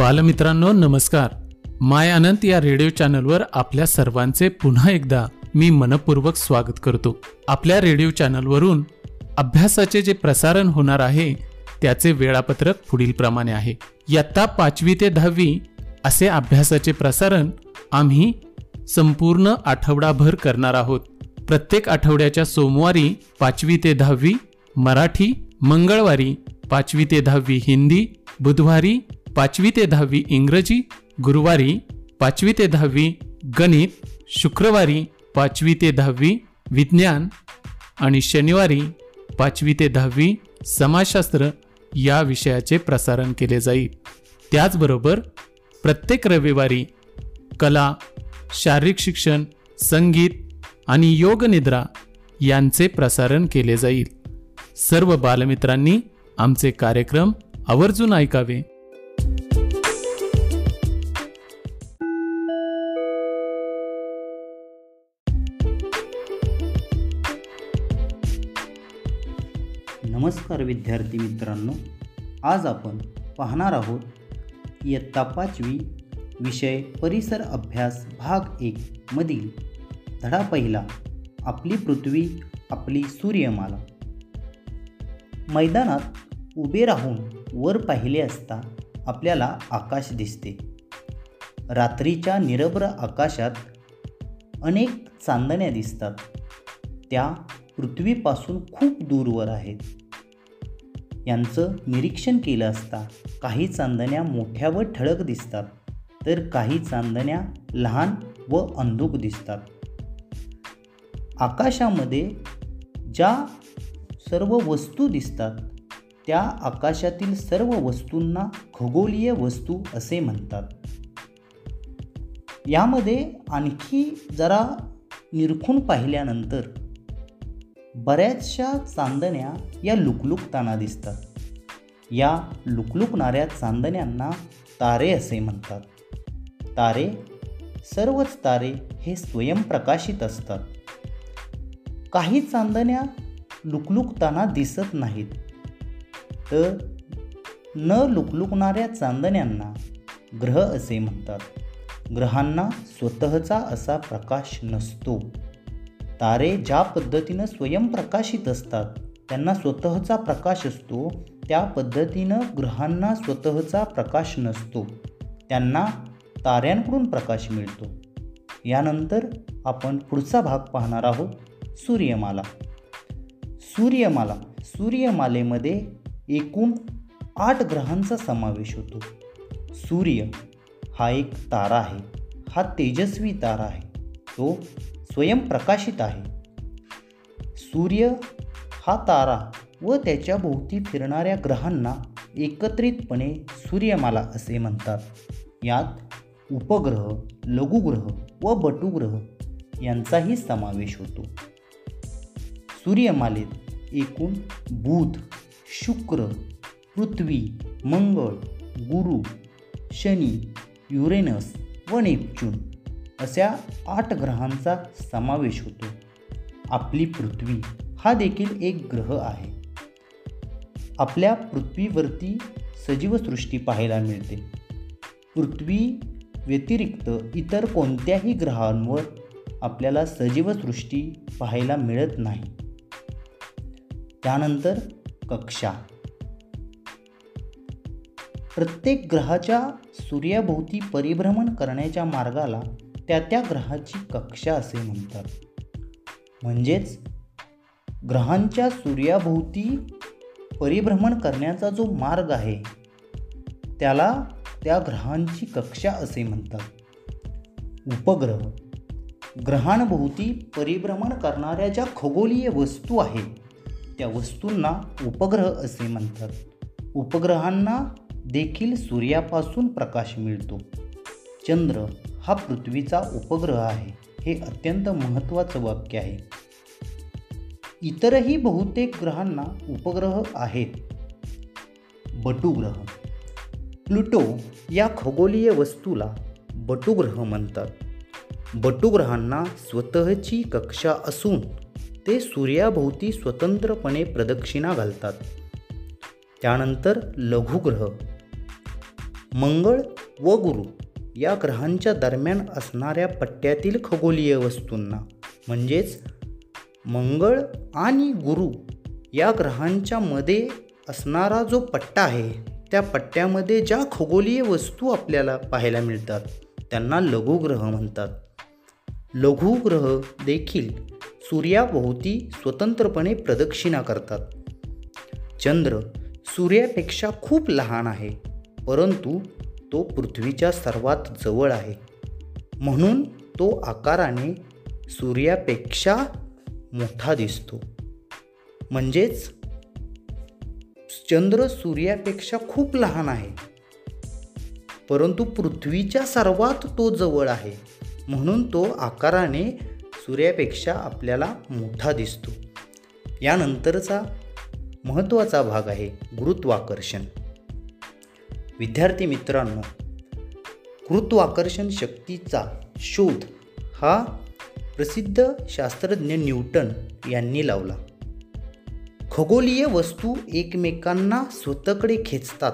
बालमित्रांनो नमस्कार. माय अनंत या रेडिओ चॅनलवर आपल्या सर्वांचे पुन्हा एकदा मी मनपूर्वक स्वागत करतो. आपल्या रेडिओ चॅनलवरून अभ्यासाचे जे प्रसारण होणार आहे त्याचे वेळापत्रक पुढील प्रमाणे आहे. इयत्ता पाचवी ते दहावी असे अभ्यासाचे प्रसारण आम्ही संपूर्ण आठवडाभर करणार आहोत. प्रत्येक आठवड्याच्या सोमवारी पाचवी ते दहावी मराठी मंगळवारी पाचवी ते दहावी हिंदी बुधवारी पाचवी ते दहावी इंग्रजी गुरुवारी पाचवी ते दहावी गणित शुक्रवारी पाचवी ते दहावी विज्ञान आणि शनिवारी पाचवी ते दहावी समाजशास्त्र या विषयाचे प्रसारण केले जाईल. त्याचबरोबर प्रत्येक रविवारी कला शारीरिक शिक्षण संगीत आणि योगनिद्रा यांचे प्रसारण केले जाईल. सर्व बालमित्रांनी आमचे कार्यक्रम आवर्जून ऐकावे. नमस्कार विद्यार्थी मित्रांनो आज आपण पाहणार आहोत इयत्ता पाचवी विषय परिसर अभ्यास भाग एक मधील धडा पहिला आपली पृथ्वी आपली सूर्यमाला. मैदानात उभे राहून वर पाहिले असता आपल्याला आकाश दिसते. रात्रीच्या निरभ्र आकाशात अनेक चांदण्या दिसतात. त्या पृथ्वीपासून खूप दूरवर आहेत. यांचं निरीक्षण केलं असता काही चांदण्या मोठ्या व ठळक दिसतात तर काही चांदण्या लहान व अंधुक दिसतात. आकाशामध्ये ज्या सर्व वस्तू दिसतात त्या आकाशातील सर्व वस्तूंना खगोलीय वस्तू असे म्हणतात. यामध्ये आणखी जरा निरखून पाहिल्यानंतर बऱ्याचशा चांदण्या या लुकलुकताना दिसतात. या लुकलुकणाऱ्या चांदण्यांना तारे असे म्हणतात. तारे सर्वच तारे हे स्वयंप्रकाशित असतात. काही चांदण्या लुकलुकताना दिसत नाहीत. तर न लुकलुकणाऱ्या चांदण्यांना ग्रह असे म्हणतात. ग्रहांना स्वतःचा असा प्रकाश नसतो. तारे ज्या पद्धतीनं स्वयंप्रकाशित असतात त्यांना स्वतःचा प्रकाश असतो त्या पद्धतीनं ग्रहांना स्वतःचा प्रकाश नसतो त्यांना ताऱ्यांकडून प्रकाश मिळतो. यानंतर आपण पुढचा भाग पाहणार आहोत सूर्यमाला. सूर्यमाला सूर्यमालेमध्ये एकूण आठ ग्रहांचा समावेश होतो. सूर्य हा एक तारा आहे हा तेजस्वी तारा आहे तो स्वयंप्रकाशित आहे. सूर्य हा तारा व त्याच्या भोवती फिरणाऱ्या ग्रहांना एकत्रितपणे सूर्यमाला असे म्हणतात. यात उपग्रह लघुग्रह व बटुग्रह यांचाही समावेश होतो. सूर्यमालेत एकूण बुध शुक्र पृथ्वी मंगळ गुरु शनी युरेनस व नेपच्यून अशा आठ ग्रहांचा समावेश होतो. आपली पृथ्वी हा देखील एक ग्रह आहे. आपल्या पृथ्वीवरती सजीवसृष्टी पाहायला मिळते. पृथ्वी व्यतिरिक्त इतर कोणत्याही ग्रहांवर आपल्याला सजीवसृष्टी पाहायला मिळत नाही. त्यानंतर कक्षा. प्रत्येक ग्रहाच्या सूर्याभोवती परिभ्रमण करण्याच्या मार्गाला त्या त्या ग्रहाची कक्षा असे म्हणतात. म्हणजेच ग्रहांच्या सूर्याभोवती परिभ्रमण करण्याचा जो मार्ग आहे त्याला त्या ग्रहांची कक्षा असे म्हणतात. उपग्रह ग्रहांभोवती परिभ्रमण करणाऱ्या ज्या खगोलीय वस्तू आहेत त्या वस्तूंना उपग्रह असे म्हणतात. उपग्रहांना देखील सूर्यापासून प्रकाश मिळतो. चंद्र हा पृथ्वीचा उपग्रह आहे. हे अत्यंत महत्त्वाचं वाक्य आहे. इतरही बहुतेक ग्रहांना उपग्रह आहेत. बटुग्रह. प्लुटो या खगोलीय वस्तूला बटुग्रह म्हणतात. बटुग्रहांना स्वतःची कक्षा असून ते सूर्याभोवती स्वतंत्रपणे प्रदक्षिणा घालतात. त्यानंतर लघुग्रह. मंगळ व गुरु. या ग्रहांच्या दरम्यान असणाऱ्या पट्ट्यातील खगोलीय वस्तूंना म्हणजेच मंगळ आणि गुरु या ग्रहांच्या मध्ये असणारा जो पट्टा आहे त्या पट्ट्यामध्ये ज्या खगोलीय वस्तू आपल्याला पाहायला मिळतात त्यांना लघुग्रह म्हणतात. लघुग्रह देखील सूर्याभोवती स्वतंत्रपणे प्रदक्षिणा करतात. चंद्र सूर्यापेक्षा खूप लहान आहे परंतु तो पृथ्वीच्या सर्वात जवळ आहे. म्हणून तो आकाराने सूर्यापेक्षा मोठा दिसतो. म्हणजेच चंद्र सूर्यापेक्षा खूप लहान आहे. परंतु पृथ्वीच्या सर्वात तो जवळ आहे. म्हणून तो आकाराने सूर्यापेक्षा आपल्याला मोठा दिसतो. यानंतरचा महत्त्वाचा भाग आहे गुरुत्वाकर्षण. विद्यार्थी मित्रांनो गुरुत्वाकर्षण शक्तीचा शोध हा प्रसिद्ध शास्त्रज्ञ न्यूटन यांनी लावला. खगोलीय वस्तू एकमेकांना स्वतःकडे खेचतात.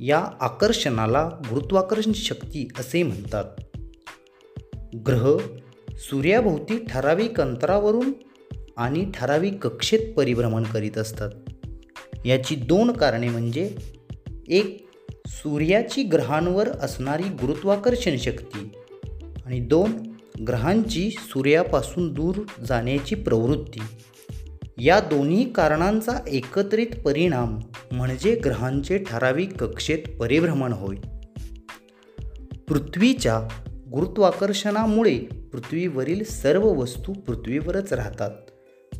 या आकर्षणाला गुरुत्वाकर्षण शक्ती असे म्हणतात. ग्रह सूर्याभोवती ठराविक अंतरावरून आणि ठराविक कक्षेत परिभ्रमण करीत असतात. याची दोन कारणे म्हणजे एक सूर्याची ग्रहांवर असणारी गुरुत्वाकर्षण शक्ती आणि दोन ग्रहांची सूर्यापासून दूर जाण्याची प्रवृत्ती. या दोन्ही कारणांचा एकत्रित परिणाम म्हणजे ग्रहांचे ठराविक कक्षेत परिभ्रमण होय. पृथ्वीच्या गुरुत्वाकर्षणामुळे पृथ्वीवरील सर्व वस्तू पृथ्वीवरच राहतात.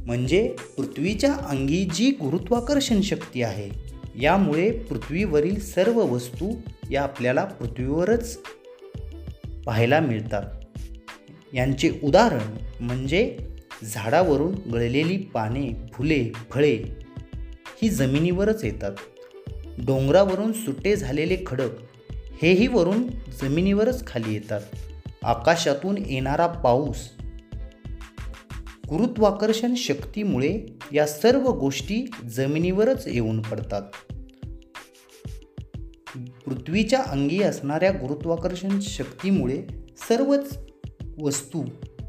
म्हणजे पृथ्वीच्या अंगी जी गुरुत्वाकर्षण शक्ती आहे यामुळे पृथ्वीवरील सर्व वस्तू या आपल्याला पृथ्वीवरच पाहायला मिळतात. यांचे उदाहरण म्हणजे झाडावरून गळलेली पाने फुले फळे ही जमिनीवरच येतात. डोंगरावरून सुटे झालेले खडक हेही वरून जमिनीवरच खाली येतात. आकाशातून येणारा पाऊस गुरुत्वाकर्षण शक्तीमुळे या सर्व गोष्टी जमिनीवरच येऊन पडतात. पृथ्वीच्या अंगी असणाऱ्या गुरुत्वाकर्षण शक्तीमुळे सर्वच वस्तू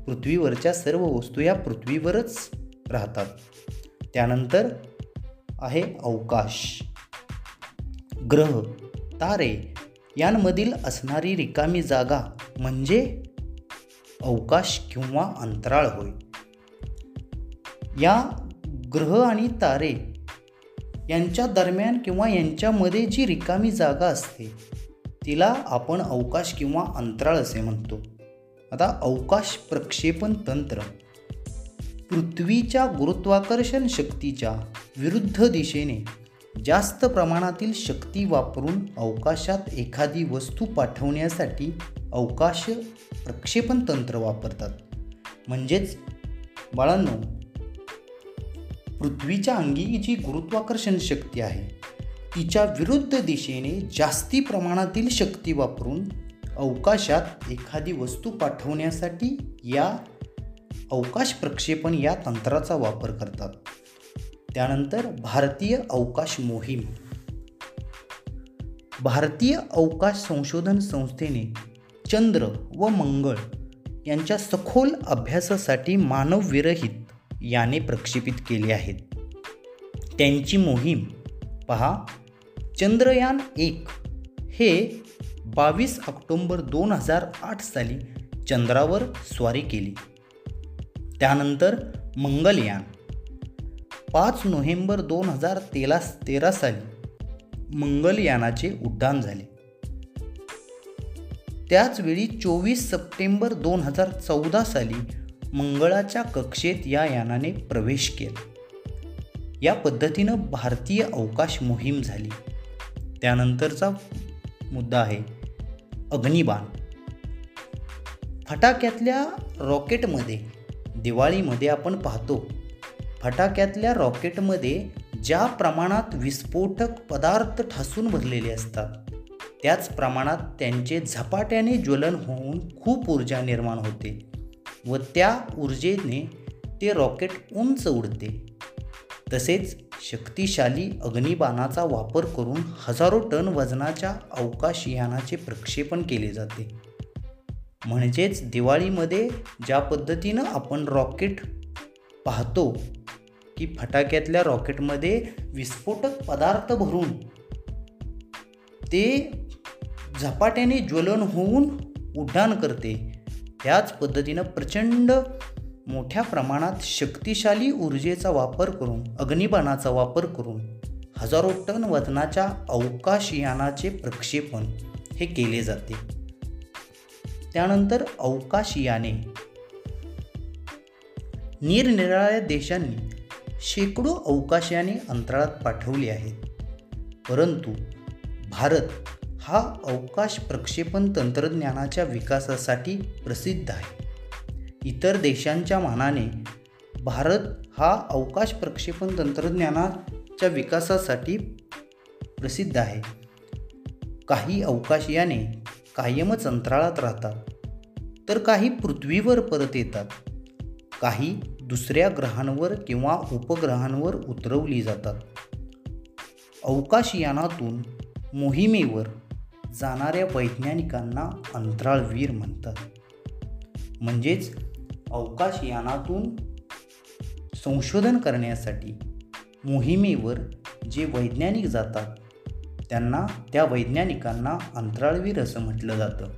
पृथ्वीवरच्या सर्व वस्तू या पृथ्वीवरच राहतात. त्यानंतर आहे अवकाश. ग्रह तारे यांमधील असणारी रिकामी जागा म्हणजे अवकाश किंवा अंतराळ होय. या ग्रह आणि तारे यांच्या दरम्यान किंवा यांच्यामध्ये जी रिकामी जागा असते तिला आपण अवकाश किंवा अंतराळ असे म्हणतो. आता अवकाश प्रक्षेपण तंत्र. पृथ्वीच्या गुरुत्वाकर्षण शक्तीच्या विरुद्ध दिशेने जास्त प्रमाणातील शक्ती वापरून अवकाशात एखादी वस्तू पाठवण्यासाठी अवकाश प्रक्षेपण तंत्र वापरतात. म्हणजेच बाळांनो पृथ्वीच्या अंगी जी गुरुत्वाकर्षण शक्ती आहे तिच्या विरुद्ध दिशेने जास्ती प्रमाणातील शक्ती वापरून अवकाशात एखादी वस्तू पाठवण्यासाठी या अवकाश प्रक्षेपण या तंत्राचा वापर करतात. त्यानंतर भारतीय अवकाश मोहीम. भारतीय अवकाश संशोधन संस्थेने चंद्र व मंगळ यांच्या सखोल अभ्यासासाठी मानवविरहित याने प्रक्षेपित केले आहेत. त्यांची मोहीम पहा चंद्रयान एक हे बावीस ऑक्टोंबर दोन हजार आठ साली चंद्रावर स्वारी केली. त्यानंतर मंगलयान पाच नोव्हेंबर दोन हजार तेरा तेरा साली मंगलयानाचे उड्डाण झाले. त्याचवेळी चोवीस सप्टेंबर दोन हजार चौदा साली मंगळाच्या कक्षेत या यानाने प्रवेश केला. या पद्धतीनं भारतीय अवकाश मोहीम झाली. त्यानंतरचा मुद्दा आहे अग्निबाण. फटाक्यातल्या रॉकेटमध्ये दिवाळीमध्ये आपण पाहतो फटाक्यातल्या रॉकेटमध्ये ज्या प्रमाणात विस्फोटक पदार्थ ठासून भरलेले असतात त्याच प्रमाणात त्यांचे झपाट्याने ज्वलन होऊन खूप ऊर्जा निर्माण होते. व त्या ऊर्जेने ते रॉकेट उंच उडते. तसेच शक्तिशाली अग्निबाणाचा वापर करून हजारो टन वजनाच्या अवकाशयानाचे प्रक्षेपण केले जाते. म्हणजेच दिवाळीमध्ये ज्या पद्धतीनं आपण रॉकेट पाहतो की फटाक्यातल्या रॉकेटमध्ये विस्फोटक पदार्थ भरून ते झपाट्याने ज्वलन होऊन उड्डाण करते ह्याच पद्धतीनं प्रचंड मोठ्या प्रमाणात शक्तिशाली ऊर्जेचा वापर करून अग्निबाणाचा वापर करून हजारो टन वजनाच्या अवकाशयानाचे प्रक्षेपण हे केले जाते. त्यानंतर अवकाशयाने निरनिराळ्या देशांनी शेकडो अवकाशयाने अंतराळात पाठवली आहेत. परंतु भारत हा अवकाश प्रक्षेपण तंत्रज्ञानाच्या विकासासाठी प्रसिद्ध आहे. इतर देशांच्या मानाने भारत हा अवकाश प्रक्षेपण तंत्रज्ञानाच्या विकासासाठी प्रसिद्ध आहे. काही अवकाशयाने कायमच अंतराळात राहतात तर काही पृथ्वीवर परत येतात. काही दुसऱ्या ग्रहांवर किंवा उपग्रहांवर उतरवली जातात. अवकाशयानातून मोहिमेवर जाणाऱ्या वैज्ञानिकांना अंतराळवीर म्हणतात. म्हणजेच अवकाशयानातून संशोधन करण्यासाठी मोहिमेवर जे वैज्ञानिक जातात त्यांना त्या वैज्ञानिकांना अंतराळवीर असं म्हटलं जातं.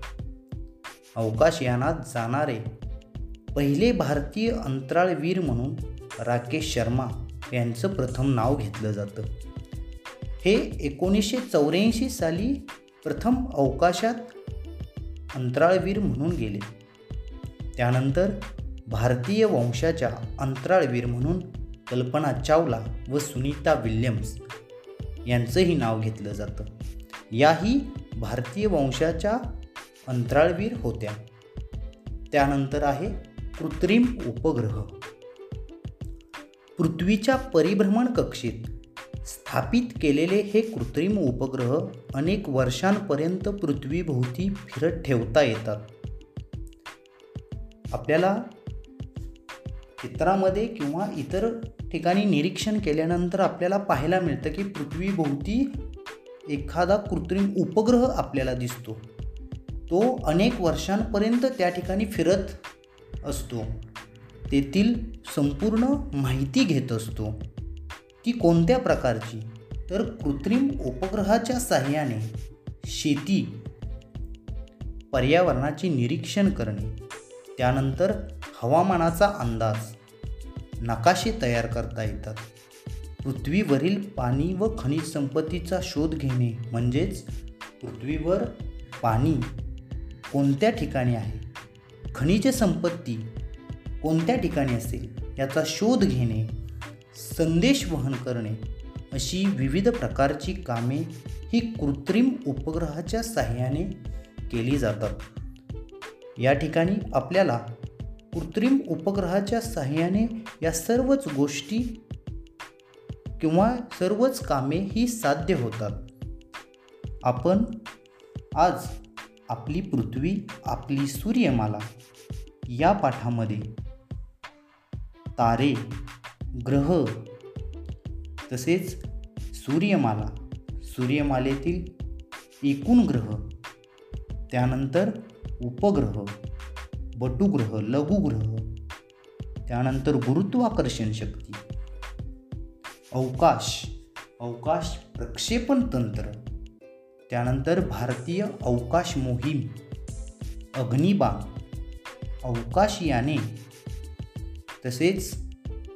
अवकाशयानात जाणारे पहिले भारतीय अंतराळवीर म्हणून राकेश शर्मा यांचं प्रथम नाव घेतलं जातं. हे एकोणीसशे चौऱ्याऐंशी साली प्रथम अवकाशात अंतराळवीर म्हणून गेले. त्यानंतर भारतीय वंशाच्या अंतराळवीर म्हणून कल्पना चावला व सुनीता विल्यम्स यांचंही नाव घेतलं जातं. याही भारतीय वंशाच्या अंतराळवीर होत्या. त्यानंतर आहे कृत्रिम उपग्रह. पृथ्वीच्या परिभ्रमण कक्षेत स्थापित केलेले हे कृत्रिम उपग्रह अनेक वर्षांपर्यंत पृथ्वीभोवती फिरत ठेवता येतात. आपल्याला चित्रामध्ये किंवा इतर ठिकाणी निरीक्षण केल्यानंतर आपल्याला पाहायला मिळतं की पृथ्वीभोवती एखादा कृत्रिम उपग्रह आपल्याला दिसतो. तो अनेक वर्षांपर्यंत त्या ठिकाणी फिरत असतो. तेथील संपूर्ण माहिती घेत असतो. ती कोणत्या प्रकारची? तर कृत्रिम उपग्रहाच्या साह्याने शेती पर्यावरणाचे निरीक्षण करणे त्यानंतर हवामानाचा अंदाज नकाशे तयार करता येतात पृथ्वीवरील पाणी व खनिज संपत्तीचा शोध घेणे म्हणजेच पृथ्वीवर पाणी कोणत्या ठिकाणी आहे? खनिज संपत्ती कोणत्या ठिकाणी असेल? याचा शोध घेणे संदेश वहन करणे अशी विविध प्रकारची कामे ही कृत्रिम उपग्रहाच्या साह्याने केली जातात. या ठिकाणी आपल्याला कृत्रिम उपग्रहाच्या साह्याने या सर्वच गोष्टी किंवा सर्वच कामे ही साध्य होतात. आपण आज आपली पृथ्वी आपली सूर्यमाला या पाठामध्ये तारे ग्रह तसेच सूर्यमाला. सूर्यमालेतील एकूण ग्रह त्यानंतर उपग्रह बटुग्रह लघुग्रह त्यानंतर गुरुत्वाकर्षण शक्ती अवकाश अवकाश प्रक्षेपण तंत्र त्यानंतर भारतीय अवकाश मोहीम अग्निबाण अवकाशयाने तसेच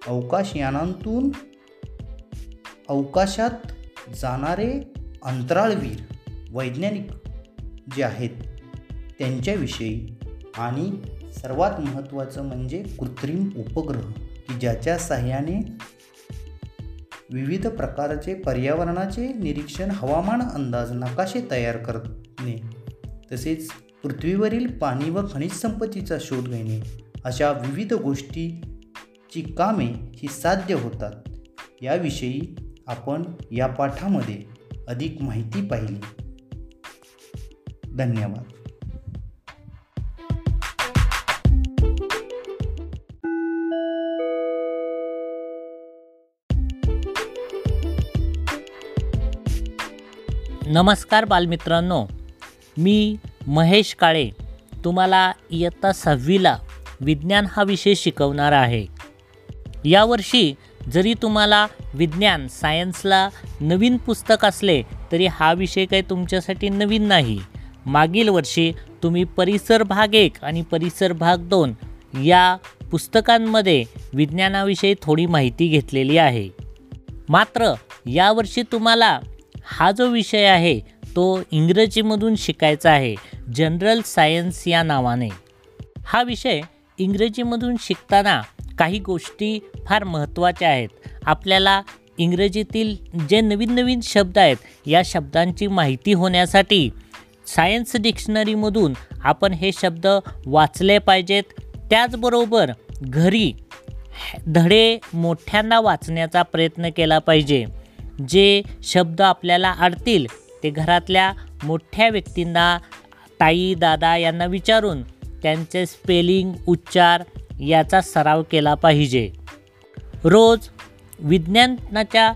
अवकाशयानांतून अवकाशात जाणारे अंतराळवीर वैज्ञानिक जे आहेत त्यांच्याविषयी आणि सर्वात महत्त्वाचं म्हणजे कृत्रिम उपग्रह की ज्याच्या साह्याने विविध प्रकारचे पर्यावरणाचे निरीक्षण हवामान अंदाज नकाशे तयार करणे तसेच पृथ्वीवरील पाणी व खनिज संपत्तीचा शोध घेणे अशा विविध गोष्टी ची कामे ही साध्य होतात. याविषयी आपण या पाठामध्ये अधिक माहिती पाहिली. धन्यवाद. नमस्कार बालमित्रांनो मी महेश काळे तुम्हाला इयत्ता सहावीला विज्ञान हा विषय शिकवणार आहे. यावर्षी जरी तुम्हाला विज्ञान सायन्सला नवीन पुस्तक असले तरी हा विषय काही तुमच्यासाठी नवीन नाही. मागील वर्षी तुम्ही परिसर भाग एक आणि परिसर भाग दोन या पुस्तकांमध्ये विज्ञानाविषयी थोडी माहिती घेतलेली आहे. मात्र यावर्षी तुम्हाला हा जो विषय आहे तो इंग्रजीमधून शिकायचा आहे जनरल सायन्स या नावाने. हा विषय इंग्रजीमधून शिकताना काही गोष्टी फार महत्त्वाच्या आहेत. आपल्याला इंग्रजीतील जे नवीन नवीन शब्द आहेत या शब्दांची माहिती होण्यासाठी सायन्स डिक्शनरीमधून आपण हे शब्द वाचले पाहिजेत. त्याचबरोबर घरी धडे मोठ्यांना वाचण्याचा प्रयत्न केला पाहिजे. जे शब्द आपल्याला अडतील ते घरातल्या मोठ्या व्यक्तींना ताई दादा यांना विचारून त्यांचे स्पेलिंग उच्चार याचा सराव केला पाहिजे. रोज विज्ञानाच्या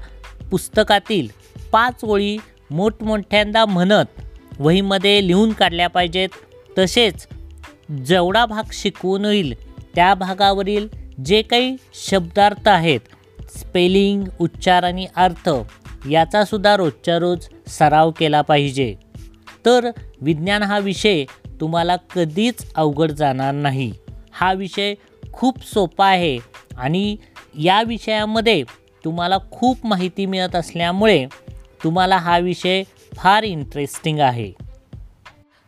पुस्तकातील पाच ओळी मोठमोठ्यांदा म्हणत वहीमध्ये लिहून काढल्या पाहिजेत. तसेच जेवढा भाग शिकवून होईल त्या भागावरील जे काही शब्दार्थ आहेत स्पेलिंग उच्चार आणि अर्थ याचासुद्धा रोजच्या रोज सराव केला पाहिजे. तर विज्ञान हा विषय तुम्हाला कधीच अवघड जाणार नाही. हा विषय खूप सोपा आहे. आणि या विषयामध्ये तुम्हाला खूप माहिती मिळत असल्यामुळे तुम्हाला हा विषय फार इंटरेस्टिंग आहे.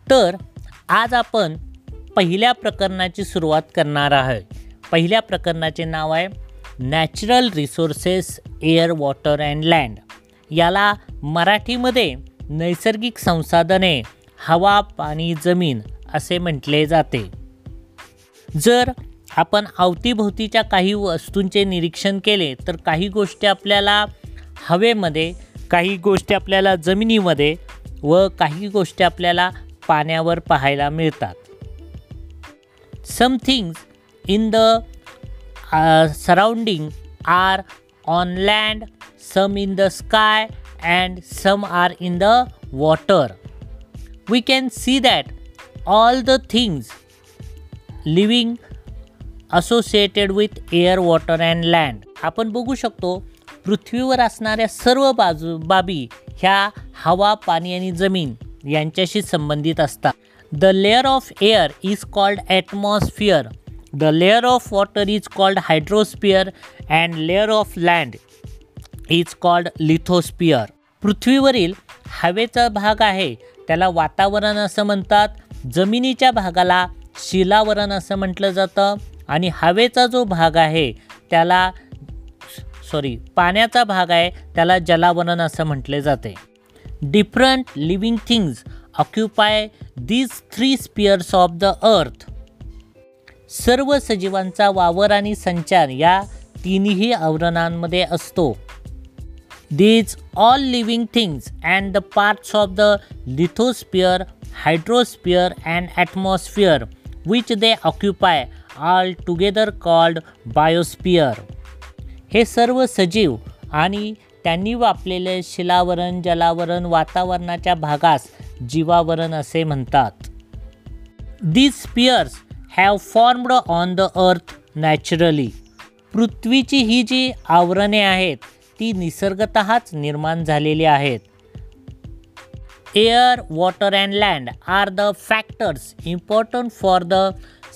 तर आज आपण पहिल्या प्रकरणाची सुरुवात करणार आहे पहिल्या प्रकरणाचे नाव आहे natural resources air water and land याला मराठीमध्ये नैसर्गिक संसाधने हवा पाणी जमीन असे म्हटले जाते. जर आपण अवतीभोवतीच्या काही वस्तूंचे निरीक्षण केले तर काही गोष्टी आपल्याला हवेमध्ये काही गोष्टी आपल्याला जमिनीमध्ये व काही गोष्टी आपल्याला पाण्यावर पाहायला मिळतात. Somethings in the surrounding are on land some in the sky and some are in the water we can see that all the things living associated with air water and land आपण बघू शकतो पृथ्वीवर असणाऱ्या सर्व बाजू बाबी ह्या हवा पाणी आणि जमीन यांच्याशी संबंधित असतात. The layer of air is called atmosphere the layer of water is called hydrosphere and layer of land is called lithosphere पृथ्वीवरील हवेचा भाग आहे त्याला वातावरण असं म्हणतात. जमिनीच्या भागाला शिलावरण असं म्हटलं जातं. आणि हवेचा जो भाग आहे त्याला सॉरी पाण्याचा भाग आहे त्याला जलावरण असं म्हटले जाते. Different living things occupy these three spheres of the earth सर्व सजीवांचा वावर आणि संचार या तिन्ही आवरणांमध्ये असतो. These all living things and the parts of the lithosphere hydrosphere and atmosphere which they occupy all together called biosphere हे सर्व सजीव आणि त्यांनी वापलेले शिलावरण जलावरण वातावरणाच्या भागास जीवावरण असे म्हणतात. These spheres have formed on the earth naturally पृथ्वीची ही जी आवरणे आहेत ती निसर्गतःच निर्माण झालेली आहेत. Air water and land are the factors important for the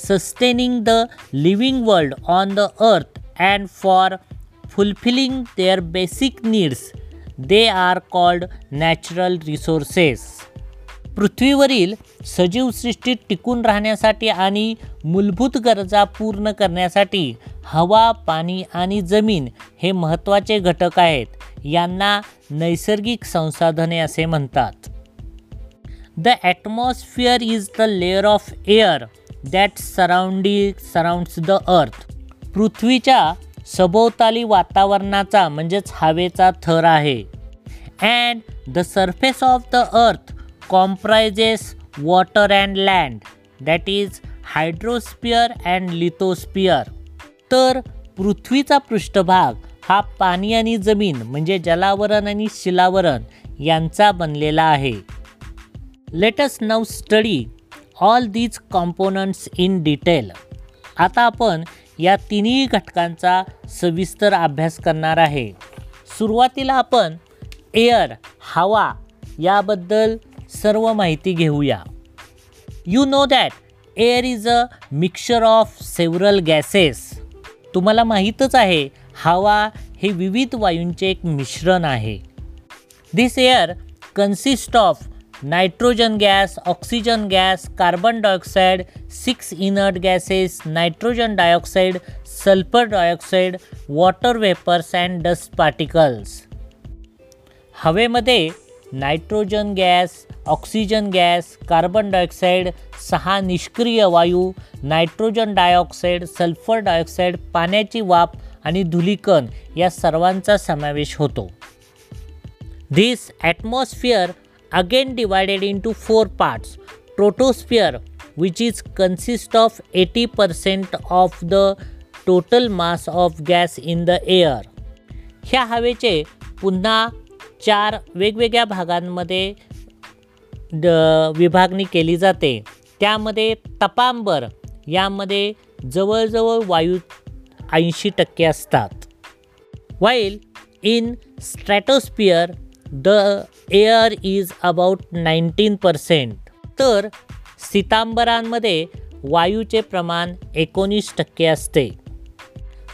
sustaining the living world on the earth and for fulfilling their basic needs they are called natural resources पृथ्वीवरील सजीवसृष्टीत टिकून राहण्यासाठी आणि मूलभूत गरजा पूर्ण करण्यासाठी हवा पाणी आणि जमीन हे महत्त्वाचे घटक आहेत. यांना नैसर्गिक संसाधने असे म्हणतात. The atmosphere is the layer of air that surround surrounds the earth पृथ्वीच्या सभोवताली वातावरणाचा म्हणजेच हवेचा थर आहे. And the surface of the earth comprises water and land that is hydrosphere and lithosphere तर पृथ्वीचा पृष्ठभाग हा पाणी आणि जमीन म्हणजे जलावरण आणि शिलावरण यांचा बनलेला आहे. Let's now study all these components in detail आता आपण या तिन्ही घटकांचा सविस्तर अभ्यास करणार आहे. सुरुवातीला आपण एअर हवा याबद्दल सर्व माहिती घेऊया. You know that air is a mixture of several gases तुम्हाला माहीतच आहे हवा हे विविध वायूंचे एक मिश्रण आहे. This air consist of nitrogen gas oxygen gas carbon dioxide six inert gases nitrogen dioxide sulphur dioxide water vapours and dust particles. हवेमध्ये nitrogen gas oxygen gas carbon dioxide सहा निष्क्रिय वायू नायट्रोजन डायऑक्साईड सल्फर डायऑक्साईड पाण्याची वाफ आणि धुलीकण या सर्वांचा समावेश होतो. This atmosphere again divided into four parts protosphere which is consist of 80% of the total mass of gas in the air ह्या हवेचे पुन्हा चार वेगवेगळ्या भागांमध्ये द विभागणी केली जाते त्यामध्ये तपांबर यामध्ये जवळजवळ वायू ऐंशी टक्के असतात while in stratosphere the air is about nineteen percent. तर सितांबरांमध्ये वायूचे प्रमाण एकोणीस टक्के असते.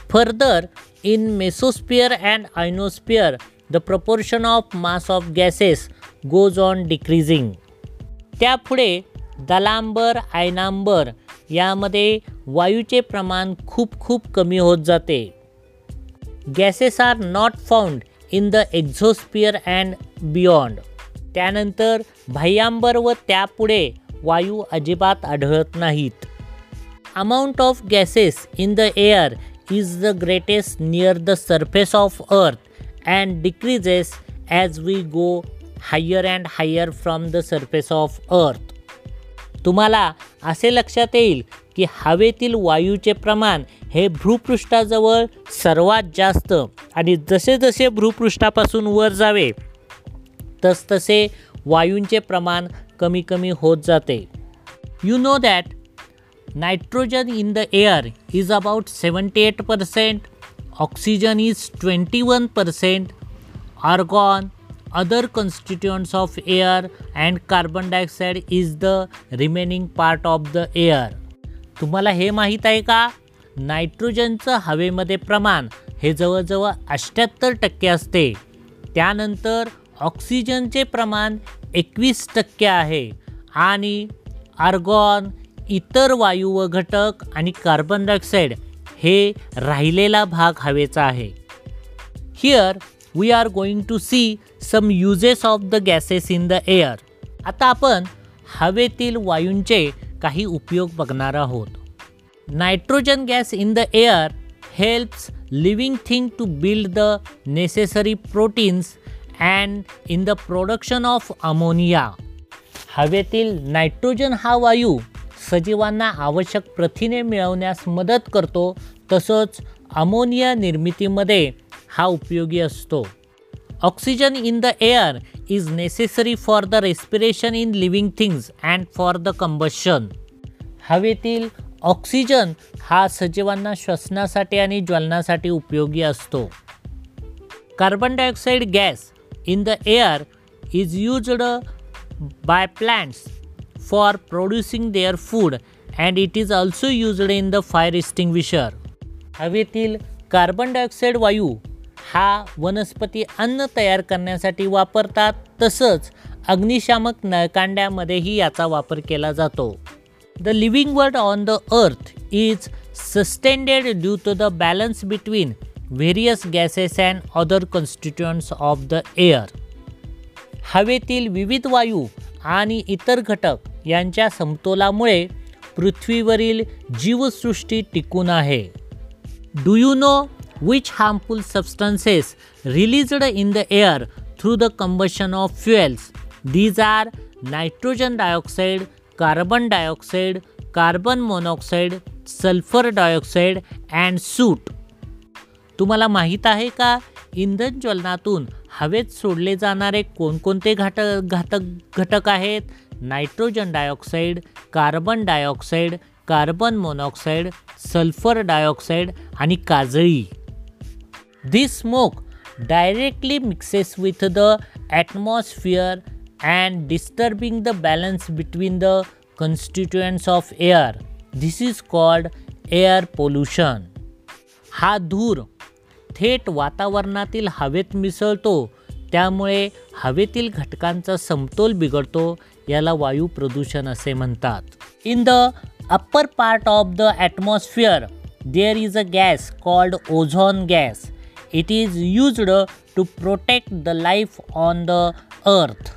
Further in mesosphere and ionosphere the proportion of mass of gases goes on decreasing. त्यापुढे दलांबर आयनांबर यामध्ये वायूचे प्रमाण खूप खूप कमी होत जाते. Gases are not found in the exosphere and beyond. त्यानंतर बाह्यांबर व त्यापुढे वायू अजिबात आढळत नाहीत. Amount of gases in the air is the greatest near the surface of earth and decreases as we go higher and higher from the surface of earth. तुम्हाला असे लक्षात येईल की हवेतील वायूचे प्रमाण हे भूपृष्ठाजवळ सर्वात जास्त आणि जसे जसे भूपृष्ठापासून वर जावे तसतसे वायूंचे प्रमाण कमी कमी होत जाते. You know that nitrogen in the air is about seventy eight percent oxygen is twenty one percent argon other constituents of air and carbon dioxide is the remaining part of the air तुम्हाला हे माहीत आहे का? नायट्रोजनचं हवेमध्ये प्रमाण हे जवळजवळ अठ्ठ्याहत्तर टक्के असते. त्यानंतर ऑक्सिजनचे प्रमाण एकवीस टक्के आहे आणि आर्गॉन इतर वायू व घटक आणि कार्बन डायऑक्साईड हे राहिलेला भाग हवेचा आहे. Here we are going to see some uses of the gases in the air आता आपण हवेतील वायूंचे काही उपयोग बघणार आहोत nitrogen gas in the air helps living thing to build the necessary proteins and in the production of ammonia हवेतील nitrogen हा वायू सजीवांना आवश्यक प्रथिने मिळवण्यास मदत करतो तसंच अमोनिया निर्मितीमध्ये हा उपयोगी असतो. Oxygen in the air is necessary for the respiration in living things and for the combustion हवेतील ऑक्सिजन हा सजीवांना श्वसनासाठी आणि ज्वलनासाठी उपयोगी असतो. Carbon dioxide gas in the air is used by plants for producing their food and it is also used in the fire extinguisher हवेतील carbon dioxide वायू हा वनस्पती अन्न तयार करण्यासाठी वापरतात तसंच अग्निशामक नळकांड्यामध्येही याचा वापर केला जातो. The living word on the earth is sustained due to the balance between various gases and other constituents of the air हवेतील विविध वायू आणि इतर घटक यांच्या समतोलामुळे पृथ्वीवरील जीवसृष्टी टिकून आहे. Do you know which harmful substances released in the air through the combustion of fuels These are nitrogen dioxide carbon dioxide carbon monoxide sulphur dioxide and soot तुम्हाला माहीत आहे का? इंधन ज्वलनातून हवेत सोडले जाणारे कोणकोणते घाट घातक घटक आहेत? Nitrogen dioxide carbon dioxide carbon monoxide sulphur dioxide आणि काजळी. This smoke directly mixes with the atmosphere and disturbing the balance between the constituents of air This is called air pollution. हा धूर थेट वातावरणातील हवेत मिसळतो. त्यामुळे हवेतील घटकांचा समतोल बिघडतो याला वायू प्रदूषण असे म्हणतात. In the upper part of the atmosphere there is a gas called ozone gas it is used to protect the life on the earth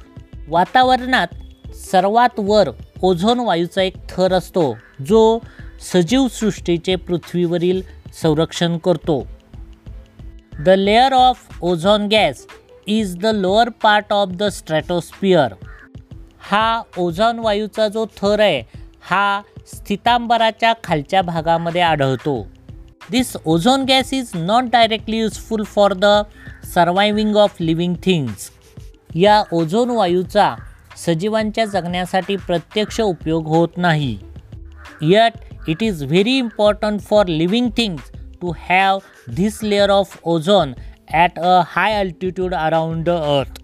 वातावरणात सर्वात वर ओझोन वायूचा एक थर असतो जो सजीव सृष्टीचे पृथ्वीवरील संरक्षण करतो. The layer of ozone gas is the lower part of the stratosphere हा ओझॉन वायूचा जो थर आहे हा स्थितांबराच्या खालच्या भागामध्ये आढळतो. This ozone gas is not directly useful for the surviving of living things या ओझोन वायूचा सजीवांच्या जगण्यासाठी प्रत्यक्ष उपयोग होत नाही. Yet it is very important for living things to have this layer of ozone at a high altitude around the earth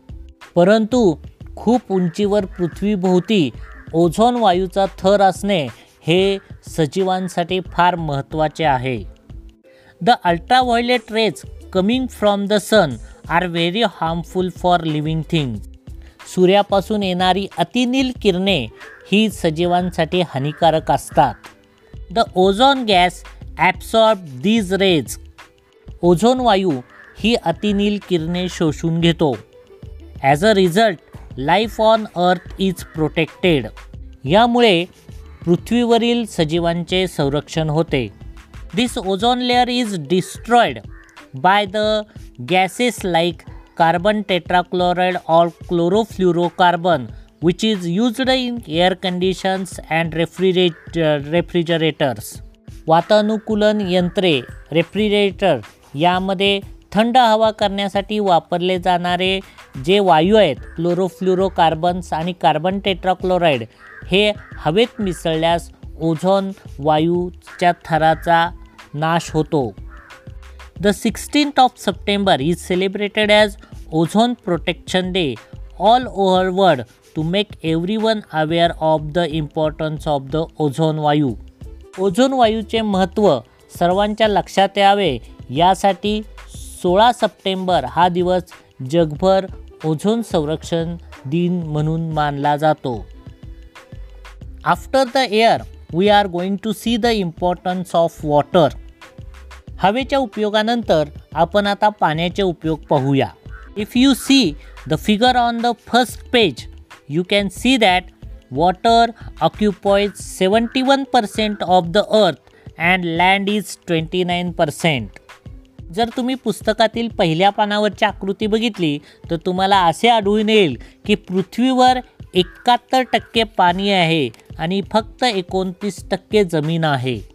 परंतु खूप उंचीवर पृथ्वीभोवती ओझोन वायूचा थर असणे हे सजीवांसाठी फार महत्त्वाचे आहे. The ultraviolet rays coming from the sun are very harmful for living things सूर्यापासून येणारी अतिनील किरणे ही सजीवांसाठी हानिकारक असतात. The ozone gas absorb these rays ozone वायू ही अतिनील किरणे शोषून घेतो. As a result life on earth is protected यामुळे पृथ्वीवरील सजीवांचे संरक्षण होते. This ozone layer is destroyed by the gases like carbon tetrachloride or chlorofluorocarbon which is used in air conditions and refrigerate refrigerators वातानुकूलन यंत्रे रेफ्रिजरेटर यामध्ये थंड हवा करण्यासाठी वापरले जाणारे जे वायू आहेत क्लोरोफ्लुरोकार्बन्स आणि कार्बन टेट्राक्लोराईड हे हवेत मिसळल्यास ओझोन वायूच्या थराचा नाश होतो. The sixteenth of September is celebrated as ozone protection day all over world to make every one aware of the importance of the ozone वायू ओझोन वायूचे महत्त्व सर्वांच्या लक्षात यावे. यासाठी सोळा सप्टेंबर हा दिवस जगभर ओझोन संरक्षण दिन म्हणून मानला जातो. After the air we are going to see the importance of water हवेच्या उपयोगानंतर आपण आता पाण्याचे उपयोग पाहूया. If you see the figure on the first page you can see that water occupies seventy one percent of the earth and land is twenty nine percent जर तुम्ही पुस्तकातील पहिल्या पानावरची आकृती बघितली तर तुम्हाला असे आढळून येईल की पृथ्वीवर एकाहत्तर टक्के पाणी आहे आणि फक्त एकोणतीस टक्के जमीन आहे.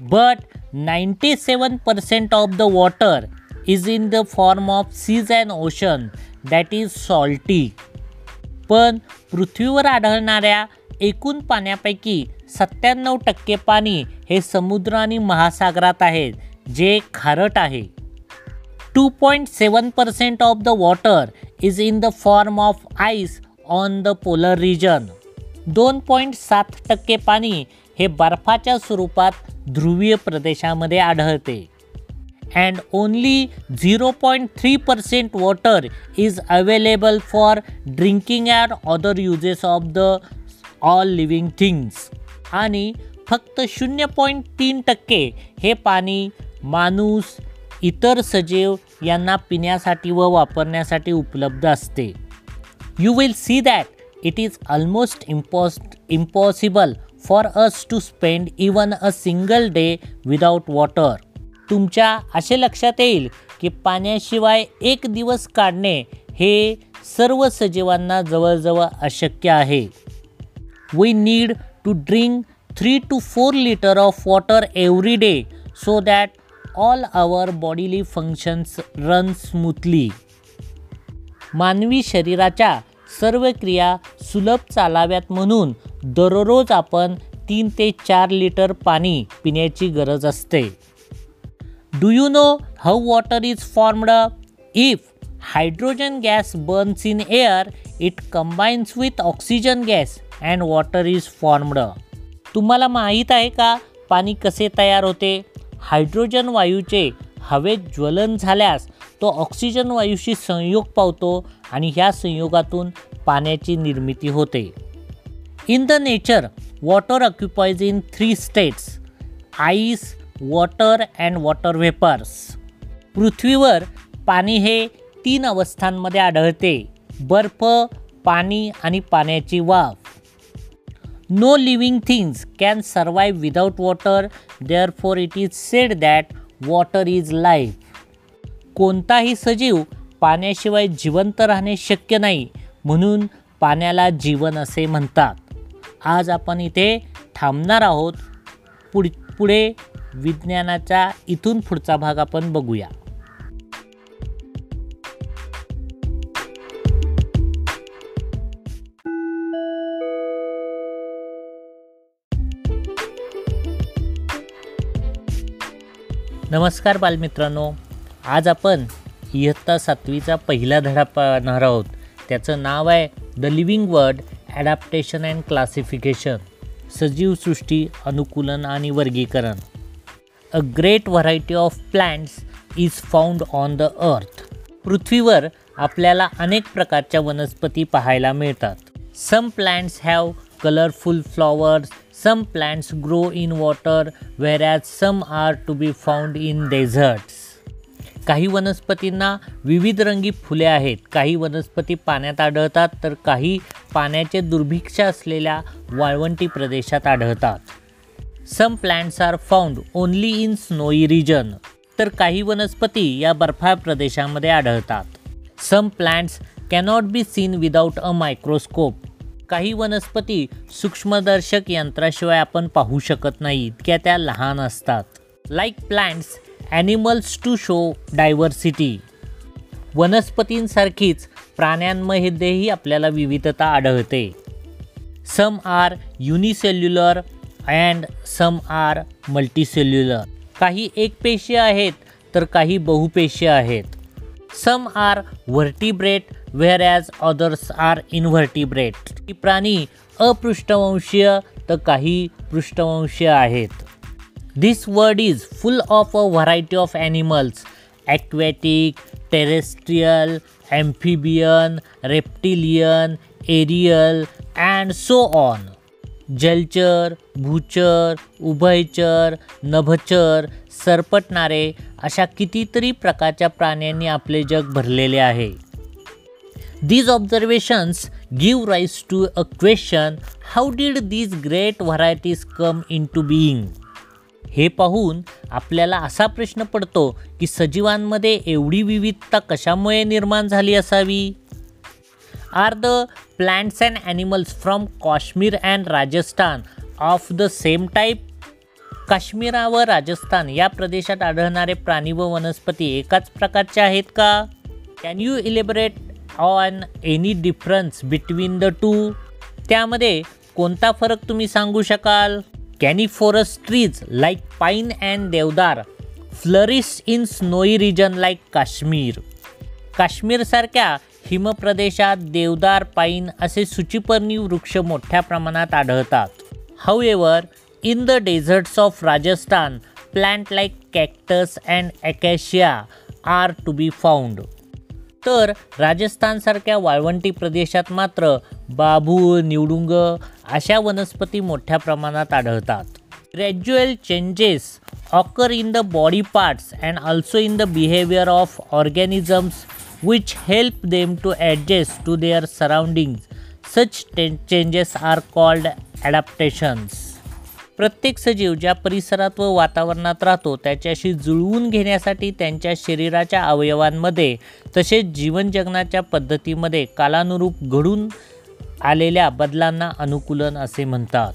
But ninety seven percent of the water is in the form of seas and ocean that is salty पण पृथ्वीवर आढळणाऱ्या एकूण पाण्यापैकी सत्त्याण्णव टक्के पाणी हे समुद्र आणि महासागरात आहेत जे खारट आहे. Two point seven percent of the water is in the form of ice on the polar region दोन पॉईंट सात टक्के पाणी हे बर्फाच्या स्वरूपात ध्रुवीय प्रदेशामध्ये आढळते. And only zero point three percent water is available for drinking and other uses of the all living things आणि फक्त शून्य पॉईंट तीन टक्के हे पाणी माणूस इतर सजीव यांना पिण्यासाठी व वापरण्यासाठी उपलब्ध असते. You will see that it is almost impos impossible for us to spend even a single day without water तुमच्या असे लक्षात येईल की पाण्याशिवाय एक दिवस काढणे हे सर्व सजीवांना जवळजवळ अशक्य आहे. We need to drink three to four litre of water every day so that all our bodily functions run smoothly मानवी शरीराच्या सर्व क्रिया सुलभ चालाव्यात म्हणून दररोज आपण तीन ते चार लिटर पाणी पिण्याची गरज असते. Do you know how water is formed if hydrogen gas burns in air it combines with oxygen gas and water is formed तुम्हाला माहीत आहे का पाणी कसे तयार होते? हायड्रोजन वायूचे हवेत ज्वलन झाल्यास तो ऑक्सिजन वायूशी संयोग पावतो आणि ह्या संयोगातून पाण्याची निर्मिती होते. In the nature water occupies in three states ice water and water vapours पृथ्वीवर पाणी हे तीन अवस्थांमध्ये आढळते. बर्फ पाणी आणि पाण्याची वाफ. No living things can survive without water therefore it is said that water is life. कोणताही सजीव पाण्याशिवाय जिवंत राहणे शक्य नाही म्हणून पाण्याला जीवन असे म्हणतात. आज आपण इथे थांबणार आहोत. पुढ पुढे विज्ञानाचा इथून पुढचा भाग आपण बघूया. नमस्कार बालमित्रांनो. आज आपण इयत्ता सातवीचा पहिला धडा पाहणार आहोत. त्याचं नाव आहे the living world adaptation and classification सजीव सृष्टी अनुकूलन आणि वर्गीकरण. A great variety of plants is found on the earth पृथ्वीवर आपल्याला अनेक प्रकारच्या वनस्पती पाहायला मिळतात. Some plants have colourful flowers some plants grow in water whereas as some are to be in in deserts काही वनस्पतींना विविध रंगी फुले आहेत. काही वनस्पती पाण्यात आढळतात तर काही पाण्याचे दुर्भिक्ष असलेल्या वाळवंटी प्रदेशात आढळतात. Some plants are found only in snowy region तर काही वनस्पती या बर्फाळ प्रदेशामध्ये आढळतात. Some plants cannot be seen without a microscope काही वनस्पती सूक्ष्मदर्शक यंत्राशिवाय आपण पाहू शकत नाही इतक्या त्या लहान असतात. Like plants animals too show diversity वनस्पतींसारखीच प्राण्यांमध्येही आपल्याला विविधता आढळते. Some are unicellular and some are multicellular काही एकपेशीय आहेत तर काही बहुपेशी आहेत. Some are vertebrate whereas others are invertebrate प्राणी अपृष्ठवंशीय तर काही पृष्ठवंशीय आहेत. This world is full of a variety of animals aquatic terrestrial amphibian reptilian aerial and so on जलचर भूचर उभयचर नभचर सरपटणारे अशा कितीतरी प्रकारच्या प्राण्यांनी आपले जग भरलेले आहे. These observations give rise to a question how did these great varieties come into being? हे पाहून आपल्याला असा प्रश्न पडतो की सजीवांमध्ये एवढी विविधता कशामुळे निर्माण झाली असावी? Are the plants and animals from Kashmir and Rajasthan of the same type Kashmir व राजस्थान या प्रदेशात आढळणारे प्राणी व वनस्पती एकाच प्रकारचे आहेत का? Can you elaborate on any difference between the two त्यामध्ये कोणता फरक तुम्ही सांगू शकाल? Coniferous trees like pine and deodar flourish in snowy region like Kashmir काश्मीरसारख्या हिमप्रदेशात देवदार पाईन असे सुचिपर्णी वृक्ष मोठ्या प्रमाणात आढळतात. However in the deserts of Rajasthan plant like cactus and acacia are to be found तर राजस्थानसारख्या वाळवंटी प्रदेशात मात्र बाभूळ निवडुंग अशा वनस्पती मोठ्या प्रमाणात आढळतात. Gradual changes occur in the body parts and also in the behaviour of organisms which help them to adjust to their surroundings such changes are called adaptations प्रत्येक सजीव ज्या परिसरात व वातावरणात राहतो त्याच्याशी जुळवून घेण्यासाठी त्यांच्या शरीराच्या अवयवांमध्ये तसेच जीवन जगण्याच्या पद्धतीमध्ये कालानुरूप घडून आलेल्या बदलांना अनुकूलन असे म्हणतात.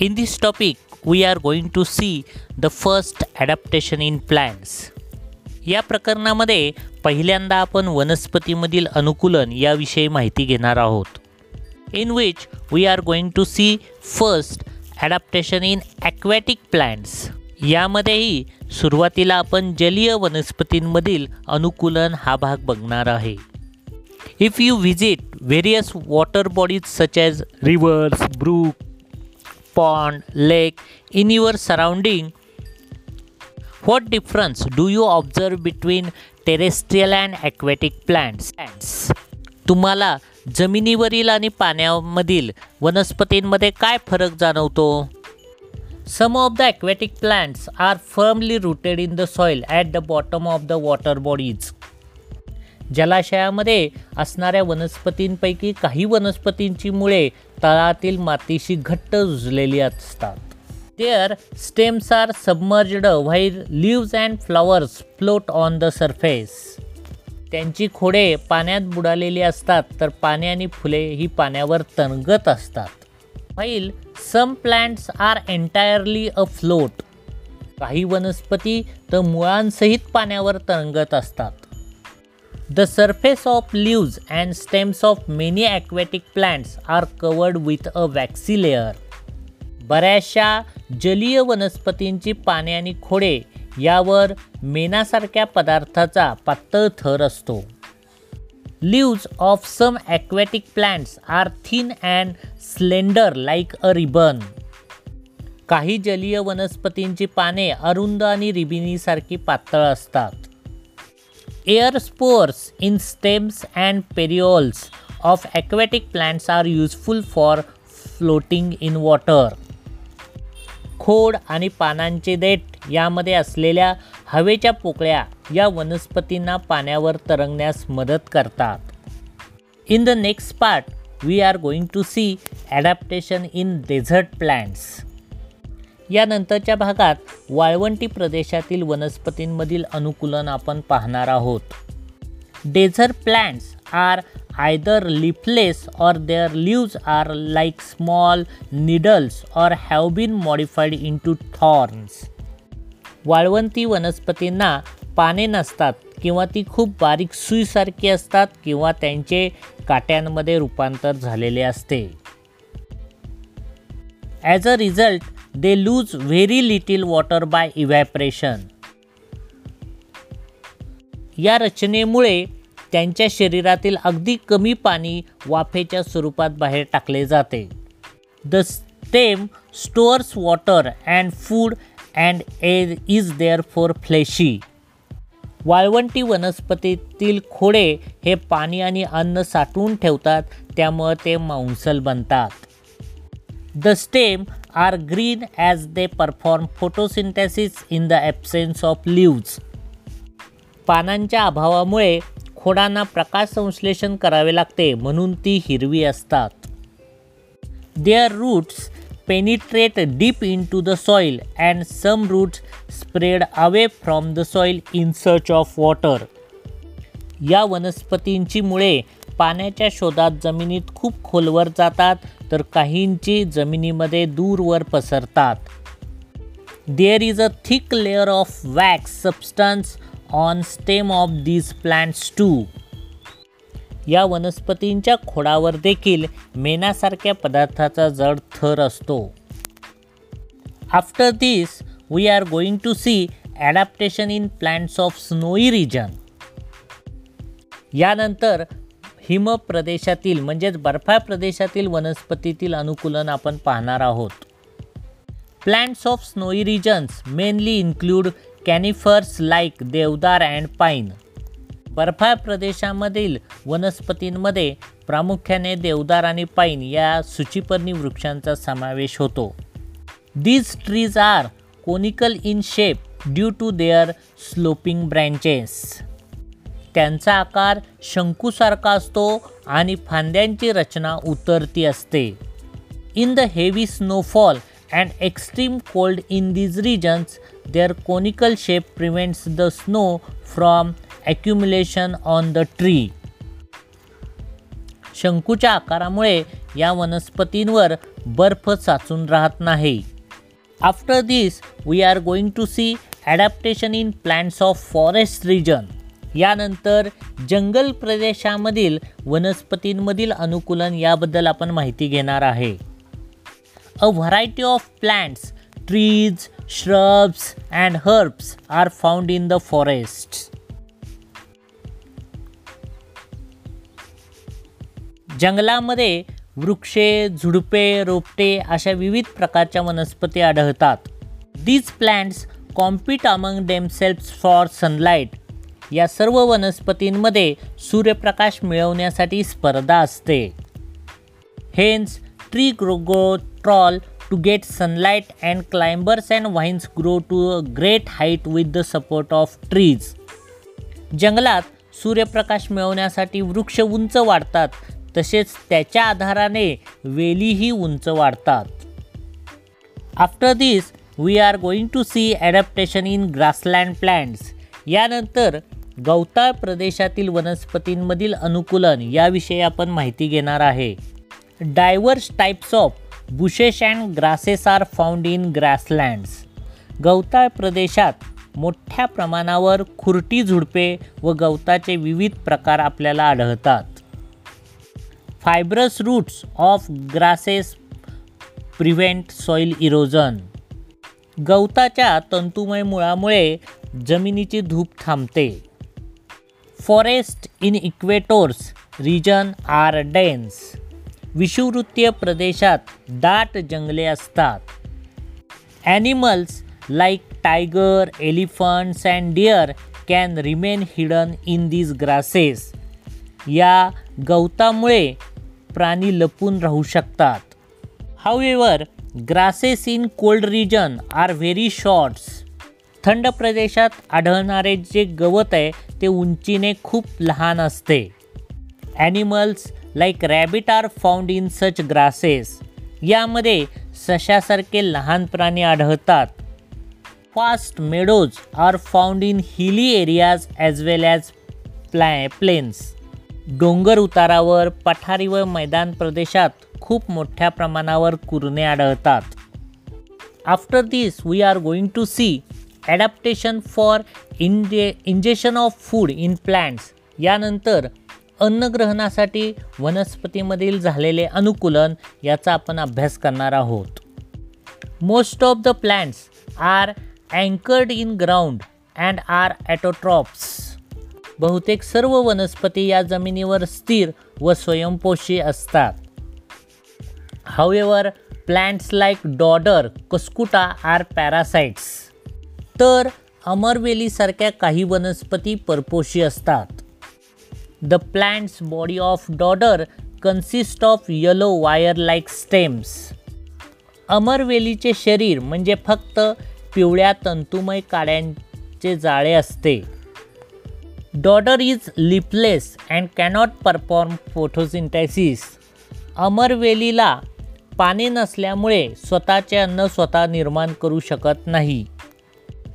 In this topic we are going to see the first adaptation in plants या प्रकरणामध्ये पहिल्यांदा आपण वनस्पतीमधील अनुकूलन याविषयी माहिती घेणार आहोत. In which we are going to see first adaptation in aquatic plants यामध्येही सुरुवातीला आपण जलीय वनस्पतींमधील अनुकूलन हा भाग बघणार आहे. If you visit various water bodies such as rivers brook pond lake in your surrounding what difference do you observe between terrestrial and aquatic plants तुम्हाला जमिनीवरील आणि पाण्यामधील वनस्पतींमध्ये काय फरक जाणवतो? Some of the aquatic plants are firmly rooted in the soil at the bottom of the water bodies जलाशयामध्ये असणाऱ्या वनस्पतींपैकी काही वनस्पतींची मुळे तळातील मातीशी घट्ट रुजलेली असतात. Their stems are submerged while leaves and flowers float on the surface त्यांची खोडे पाण्यात बुडालेली असतात तर पाने आणि फुले ही पाण्यावर तरंगत असतात. While some plants are entirely afloat काही वनस्पती तर मुळांसहित पाण्यावर तरंगत असतात. The surface of leaves and stems of many aquatic plants are covered with a waxy layer बऱ्याचशा जलीय वनस्पतींची पाने आणि खोडे यावर मेनासारख्या पदार्थाचा पातळ थर असतो. Leaves of some aquatic plants are thin and slender like a ribbon काही जलीय वनस्पतींची पाने अरुंद आणि रिबिनीसारखी पातळ असतात. Air spores in stems and petioles of aquatic plants are useful for floating in water खोड आणि पानांचे देठ यामध्ये असलेल्या हवेच्या पोकळ्या या वनस्पतींना पाण्यावर तरंगण्यास मदत करतात. In the next part we are going to see adaptation in desert plants यानंतरच्या भागात वाळवंटी प्रदेशातील वनस्पतींमधील अनुकूलन आपण पाहणार आहोत. Desert plants are either leafless or their leaves are like small needles or have been modified into thorns. Thorns वाळवंती वनस्पतींना पाने नसतात किंवा ती खूप बारीक सुईसारखी असतात किंवा त्यांचे काट्यांमध्ये रूपांतर झालेले असते as a result they lose very little water by evaporation या रचनेमुळे त्यांच्या शरीरातील अगदी कमी पाणी वाफेच्या स्वरूपात बाहेर टाकले जाते. The stem stores water and food and air is therefore fleshy वाळवंटी वनस्पतीतील खोडे हे पाणी आणि अन्न साठवून ठेवतात त्यामुळे ते मांसल बनतात. The stem are green as they perform photosynthesis in the absence of leaves पानांच्या अभावामुळे खोडांना प्रकाश संश्लेषण करावे लागते म्हणून ती हिरवी असतात. Their roots penetrate deep into the soil and some roots spread away from the soil in search of water या वनस्पतींची मुळे पाण्याच्या शोधात जमिनीत खूप खोलवर जातात तर काहींची जमिनीमध्ये दूरवर पसरतात. There is a thick layer of wax substance on stem of these plants too या वनस्पतींच्या खोडावर देखील मेनासारख्या पदार्थाचा जड थर असतो. After this we are going to see adaptation in plants of snowy region यानंतर हिम प्रदेशातील म्हणजेच बर्फाळ प्रदेशातील वनस्पतीतील अनुकूलन आपण पाहणार आहोत. Plants of snowy regions mainly include conifers like deodar and pine. बर्फाळ प्रदेशामधील वनस्पतींमध्ये प्रामुख्याने देवदार आणि पाईन या सूचीपर्णी वृक्षांचा समावेश होतो. These trees are conical in shape due to their sloping branches त्यांचा आकार शंकूसारखा असतो आणि फांद्यांची रचना उतरती असते. In the heavy snowfall and extreme cold in these regions, their conical shape prevents the snow from accumulation on the tree. शंकूच्या आकारामुळे या वनस्पतींवर बर्फ साचून राहत नाही. After this we are going to see adaptation in plants of forest region यानंतर जंगल प्रदेशामधील वनस्पतींमधील अनुकूलन याबद्दल आपण माहिती घेणार आहे. A variety of plants trees shrubs and herbs are found in the forest जंगलामध्ये वृक्षे झुडपे रोपटे अशा विविध प्रकारच्या वनस्पती आढळतात. These plants compete among themselves for sunlight या सर्व वनस्पतींमध्ये सूर्यप्रकाश मिळवण्यासाठी स्पर्धा असते. Hence tree grow tall to get sunlight and climbers and vines grow to a great height with the support of trees जंगलात सूर्यप्रकाश मिळवण्यासाठी वृक्ष उंच वाढतात तसेच त्याच्या आधाराने वेलीही उंच वाढतात. After this we are going to see adaptation in grassland plants यानंतर गवताळ प्रदेशातील वनस्पतींमधील अनुकूलन याविषयी आपण माहिती घेणार आहे. Diverse types of bushes and grasses are found in grasslands गवताळ प्रदेशात मोठ्या प्रमाणावर खुरटी झुडपे व गवताचे विविध प्रकार आपल्याला आढळतात. Fibrous roots of grasses prevent soil erosion गवताच्या तंतुमय मुळामुळे जमिनीची धूप थांबते. Forest in equators region are dense विषुवृत्तीय प्रदेशात दाट जंगले असतात. Animals like tiger elephants and deer can remain hidden in these grasses या गवतामुळे प्राणी लपून राहू शकतात. However grasses in cold region are very shorts थंड प्रदेशात आढळणारे जे गवत आहे ते उंचीने खूप लहान असते. Animals like rabbit are found in such grasses यामध्ये सशासारखे लहान प्राणी आढळतात. Vast meadows are found in hilly areas as well as pla plains डोंगर उतारावर पठारी व मैदान प्रदेशात खूप मोठ्या प्रमाणावर कुरणे आढळतात. After this we are going to see adaptation for inje injection of food in plants यानंतर अन्नग्रहणासाठी वनस्पतीमधील झालेले अनुकूलन याचा आपण अभ्यास करणार आहोत. Most of the plants are anchored in ground and are autotrophs बहुतेक सर्व वनस्पती या जमिनीवर स्थिर व स्वयंपोषी असतात. However plants like dodder Cuscuta are parasites तर अमरवेलीसारख्या काही वनस्पती परपोषी असतात. The plants body of dodder consist of yellow wire like stems अमरवेलीचे शरीर म्हणजे फक्त पिवळ्या तंतुमय काड्यांचे जाळे असते. Dodder is leafless and cannot perform photosynthesis अमरवेलीला पाणी नसल्यामुळे स्वतःचे अन्न स्वतः निर्माण करू शकत नाही.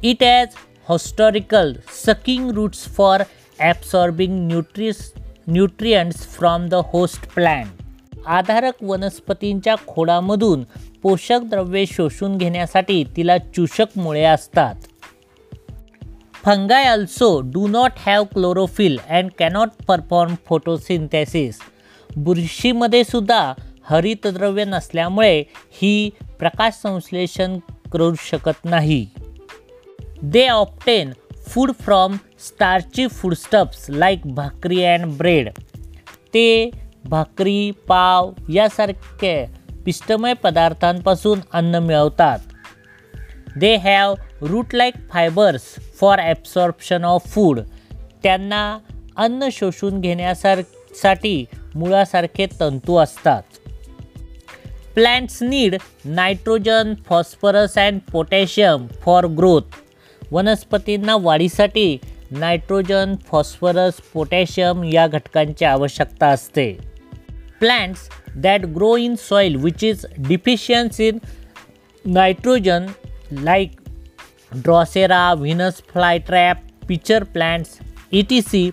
It has haustorial sucking roots for absorbing nutri nutrients from the host plant आधारक वनस्पतींच्या खोडामधून पोषक द्रव्ये शोषून घेण्यासाठी तिला चूषक मुळे असतात. Fungi also do not have chlorophyll and cannot perform photosynthesis. बुरशीमध्ये सुद्धा हरितद्रव्य नसल्यामुळे ही प्रकाश संश्लेषण करू शकत नाही. They obtain food from starchy foodstuffs like bhakri and bread ते भाकरी पाव यासारखे पिष्टमय पदार्थांपासून अन्न मिळवतात. They have root like fibres for absorption of food त्यांना अन्न शोषून घेण्यासाठी मुळासारखे तंतू असतात. Plants need nitrogen phosphorus and potassium for growth वनस्पतींना वाढीसाठी नायट्रोजन फॉस्फरस पोटॅशियम या घटकांची आवश्यकता असते. Plants that grow in soil which is deficiency in nitrogen like drosera Venus flytrap pitcher plants E T C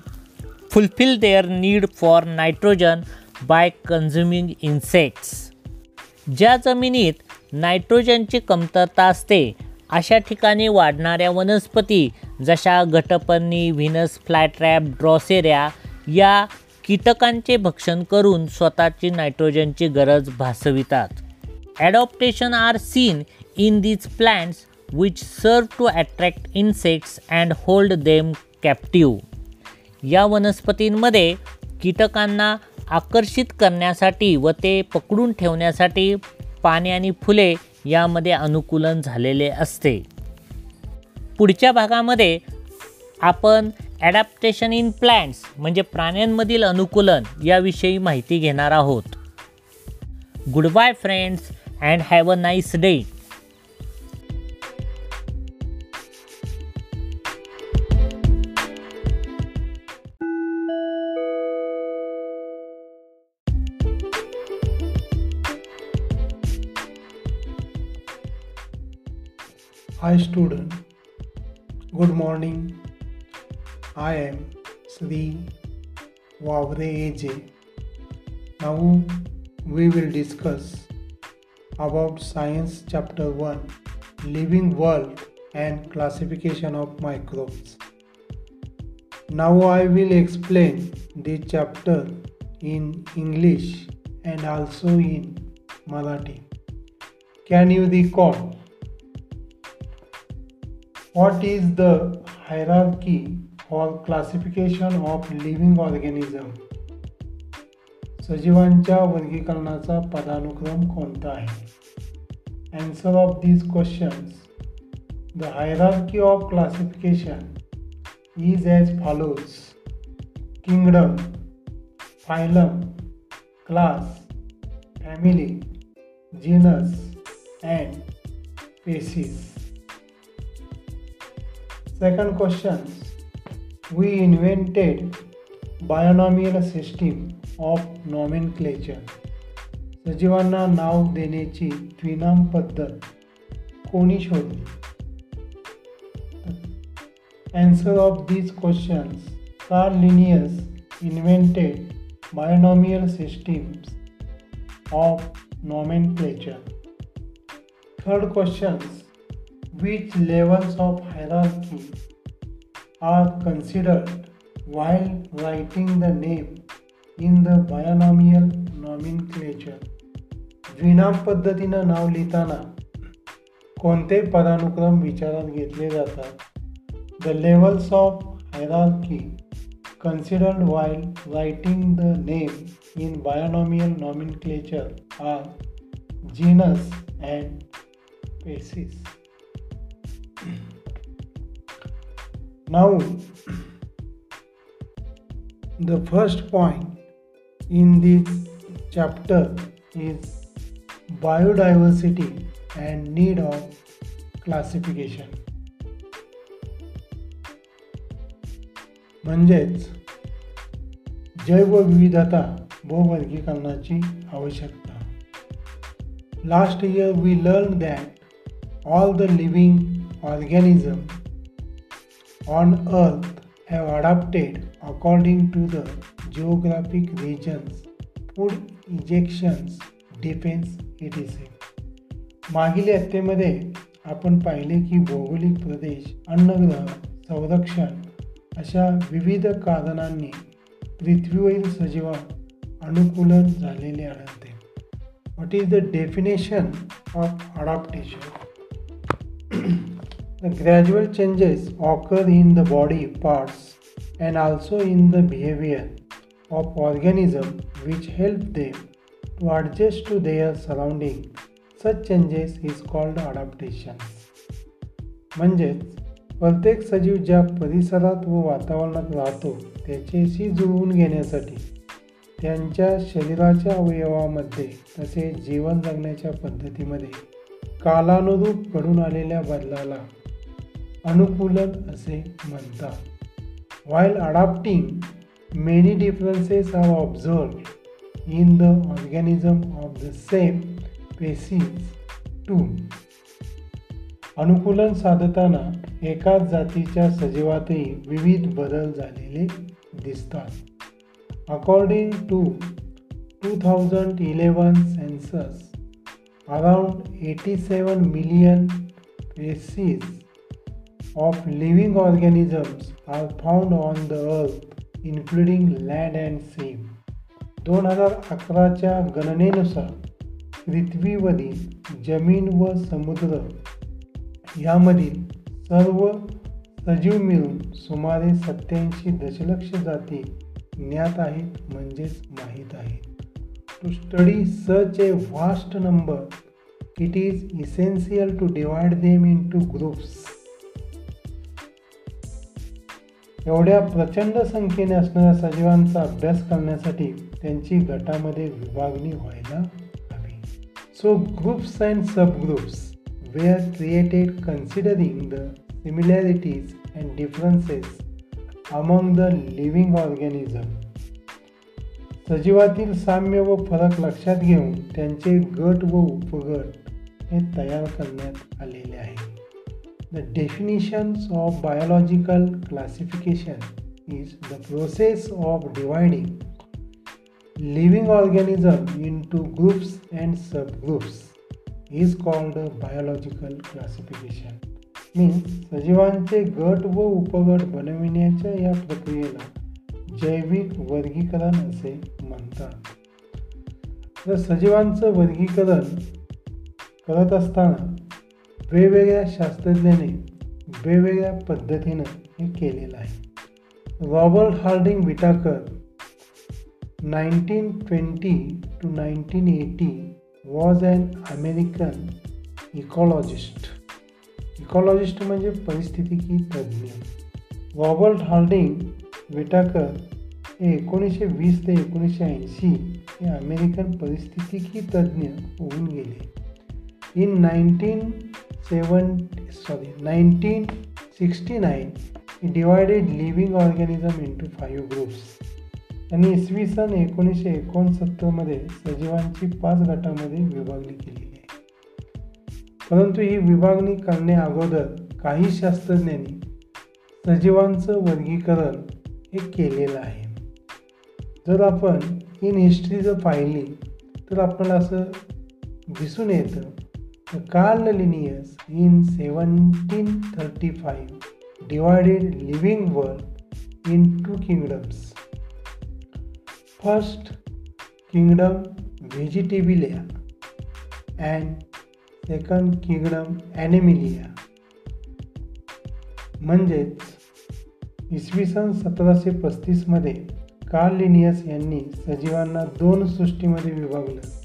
fulfil their need for nitrogen by consuming insects ज्या जमिनीत नायट्रोजनची कमतरता असते अशा ठिकाणी वाढणाऱ्या वनस्पती जशा घटपन्नी व्हिनस फ्लॅटरॅप ड्रॉसेऱ्या या कीटकांचे भक्षण करून स्वतःची नायट्रोजनची गरज भासवितात. Adaptation are seen in these plants which serve to attract insects and hold them captive या वनस्पतींमध्ये कीटकांना आकर्षित करण्यासाठी व ते पकडून ठेवण्यासाठी पाने आणि फुले यामध्ये अनुकूलन झालेले असते. पुढच्या भागामध्ये आपण ॲडॅप्टेशन इन प्लॅन्ट्स म्हणजे प्राण्यांमधील अनुकूलन याविषयी माहिती घेणार आहोत. Goodbye friends and have a nice day Hi student, good morning. I am Sri Wavre AJ. Now we will discuss about science chapter 1 living world and classification of microbes. Now I will explain the chapter in English and also in Marathi. Can you recall what is the hierarchy or classification of living organism? सजीवांच्या वर्गीकरणाचा पदानुक्रम कोणता आहे? Answer of these questions the hierarchy of classification is as follows kingdom phylum class family genus and species Second question We invented binomial system of nomenclature. सजीवांना नाव देण्याची द्विनाम पद्धत कोणी शोधली Answer of these questions Carl Linnaeus invented binomial systems of nomenclature. Third questions which levels of hierarchy are considered while writing the name in the binomial nomenclature. द्विनाम पद्धतीनं नाव लिहिताना कोणते पदानुक्रम विचारात घेतले जातात the levels of hierarchy considered while writing the name in binomial nomenclature are genus and species Now, the first point in this chapter is biodiversity and need of classification. म्हणजेच जैवविविधता व वर्गीकरणाची आवश्यकता last year we learn that all the living organisms on earth have adapted according to the geographic regions, food injections, defense etc. मागील यत्तेमध्ये आपण पाहिले की भौगोलिक प्रदेश अन्नग्रह संरक्षण अशा विविध कारणांनी पृथ्वीवरील सजीवा अनुकूलन झालेले आढळते what is the definition of adaptation The gradual changes occur in the body parts and also in the behavior of organisms which help them to adjust to their surrounding. Such changes is called adaptation. म्हणजेच प्रत्येक सजीव ज्या परिसरात व वातावरणात राहतो त्याच्याशी जुळवून घेण्यासाठी त्यांच्या शरीराच्या अवयवामध्ये तसेच जीवन जगण्याच्या पद्धतीमध्ये कालानुरूप घडून आलेल्या बदलाला अनुकूलन असे म्हणतात. While adopting many differences are observe in the organism of the same species too अनुकूलन साधताना एकाच जातीच्या सजीवातही विविध बदल झालेले दिसतात. According to two thousand eleven census around eighty seven million species of living organisms are found on the earth, including land and sea. दोन हजार अकराच्या गणनेनुसार पृथ्वीवरील जमीन व समुद्र यामधील सर्व सजीव मिळून सुमारे सत्याऐंशी दशलक्ष जाती ज्ञात आहेत म्हणजेच माहीत आहेत to study such a vast number it is essential to divide them into groups एवढ्या प्रचंड संख्येने असणाऱ्या सजीवांचा अभ्यास करण्यासाठी त्यांची गटामध्ये विभागणी व्हायला हवी. So groups and subgroups are created considering the similarities and differences among the living organism सजीवातील साम्य व फरक लक्षात घेऊन त्यांचे गट व उपगट हे तयार करण्यात आलेले आहे the definitions of biological classification is the process of dividing living organism into groups groups and is is called biological classification means सजीवांचे गट व उपगट बनविण्याच्या या प्रक्रियेला जैविक वर्गीकरण असे म्हणतात. तर सजीवांचं वर्गीकरण करत असताना वेगवेगळ्या शास्त्रज्ञाने वेगवेगळ्या पद्धतीनं हे केलेलं आहे. Robert Harding Whittaker nineteen twenty to nineteen eighty was an American ecologist ecologist म्हणजे परिस्थितिकी तज्ज्ञ. रॉबर्ट हार्डिंग विटाकर हे एकोणीसशे वीस ते एकोणीसशे ऐंशी हे अमेरिकन परिस्थितिकी तज्ज्ञ होऊन गेले. In nineteen seven sorry nineteen sixty nine he divided living organism into five groups त्यांनी इसवी सन एकोणीसशे एकोणसत्तरमध्ये सजीवांची पाच गटामध्ये विभागणी केलेली आहे. परंतु ही विभागणी करण्या अगोदर काही शास्त्रज्ञांनी सजीवांचं वर्गीकरण हे केलेलं आहे. जर आपण इन हिस्ट्री जर पाहिली तर आपल्याला असं दिसून येतं the Carl Linnaeus in seventeen thirty five divided living world in two kingdoms. First kingdom vegetabilia and second kingdom animalia. म्हणजेच इसवी सन सतराशे पस्तीसमध्ये कार्ल लिनियस यांनी सजीवांना दोन सृष्टीमध्ये विभागलं.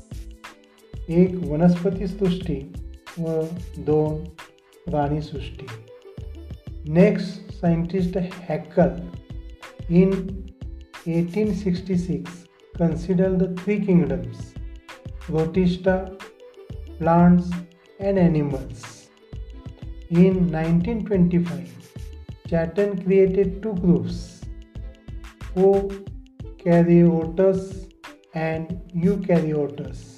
एक वनस्पती सृष्टी व दोन प्राणी सृष्टी. Next scientist Haeckel in eighteen sixty six consider the three kingdoms protista plants and animals in nineteen twenty five Chatton created two groups prokaryotes and eukaryotes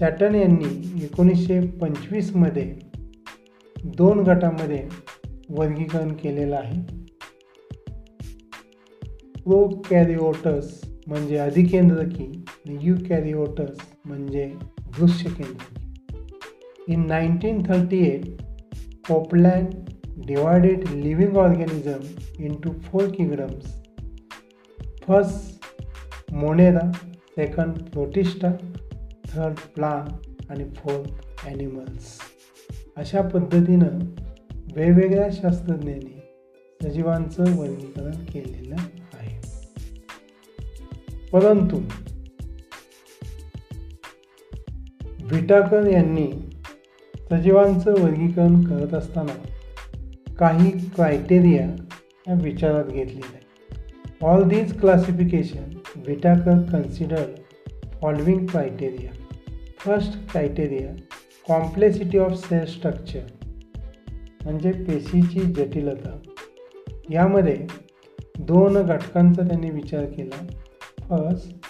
Chatton यांनी एकोणीसशे पंचवीसमध्ये दोन गटामध्ये वर्गीकरण केलेलं आहे. प्रो कॅरिओटस म्हणजे अधिकेंद्रकी यू कॅरिओटस म्हणजे दृश्य केंद्रकी in nineteen thirty eight Copeland divided living organism into four kingdoms first monera second protista third plant आणि फोर्थ ॲनिमल्स अशा पद्धतीनं वेगवेगळ्या शास्त्रज्ञांनी सजीवांचं वर्गीकरण केलेलं आहे. परंतु विटाकर यांनी सजीवांचं वर्गीकरण करत असताना काही क्रायटेरिया या विचारात घेतलेले आहे all these classification Whittaker consider following criteria first criteria complexity of cell structure म्हणजे पेशीची जटिलता. यामध्ये दोन घटकांचा त्यांनी विचार केला. First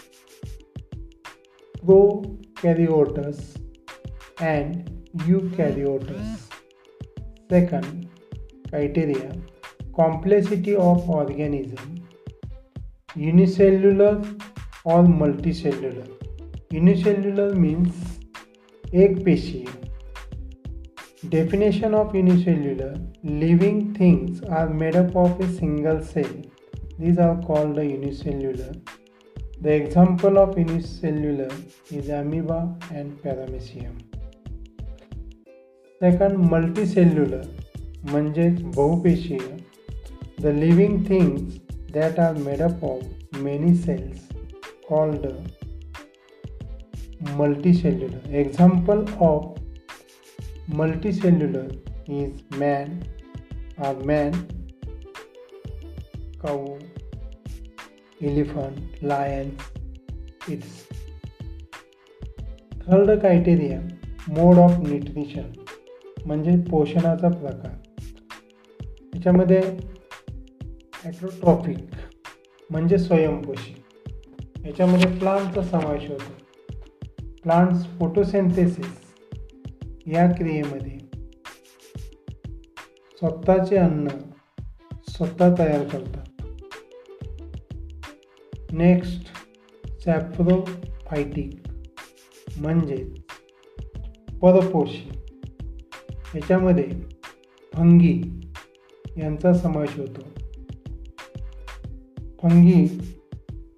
prokaryotes and eukaryotes second criteria complexity of organism unicellular or multicellular unicellular means एक पेशीय definition of unicellular living things are made up of a single cell these are called the unicellular the example of unicellular is amoeba and paramecium second multicellular म्हणजेच बहुपेशीय the living things that are made up of many cells called Multicellular example of multicellular is man ah man cow elephant lion it's third criteria mode of nutrition म्हणजे पोषणाचा प्रकार. त्याच्यामध्ये ॲट्रोट्रॉफिक म्हणजे स्वयंपोषी. याच्यामध्ये प्लांटचा समावेश होतो. प्लांट्स फोटोसेन्थेसिस या क्रियेमध्ये स्वतःचे अन्न स्वतः तयार करतात. नेक्स्ट सॅफ्रोफायटिक म्हणजे परपोषी. याच्यामध्ये फंगी यांचा समावेश होतो. फंगी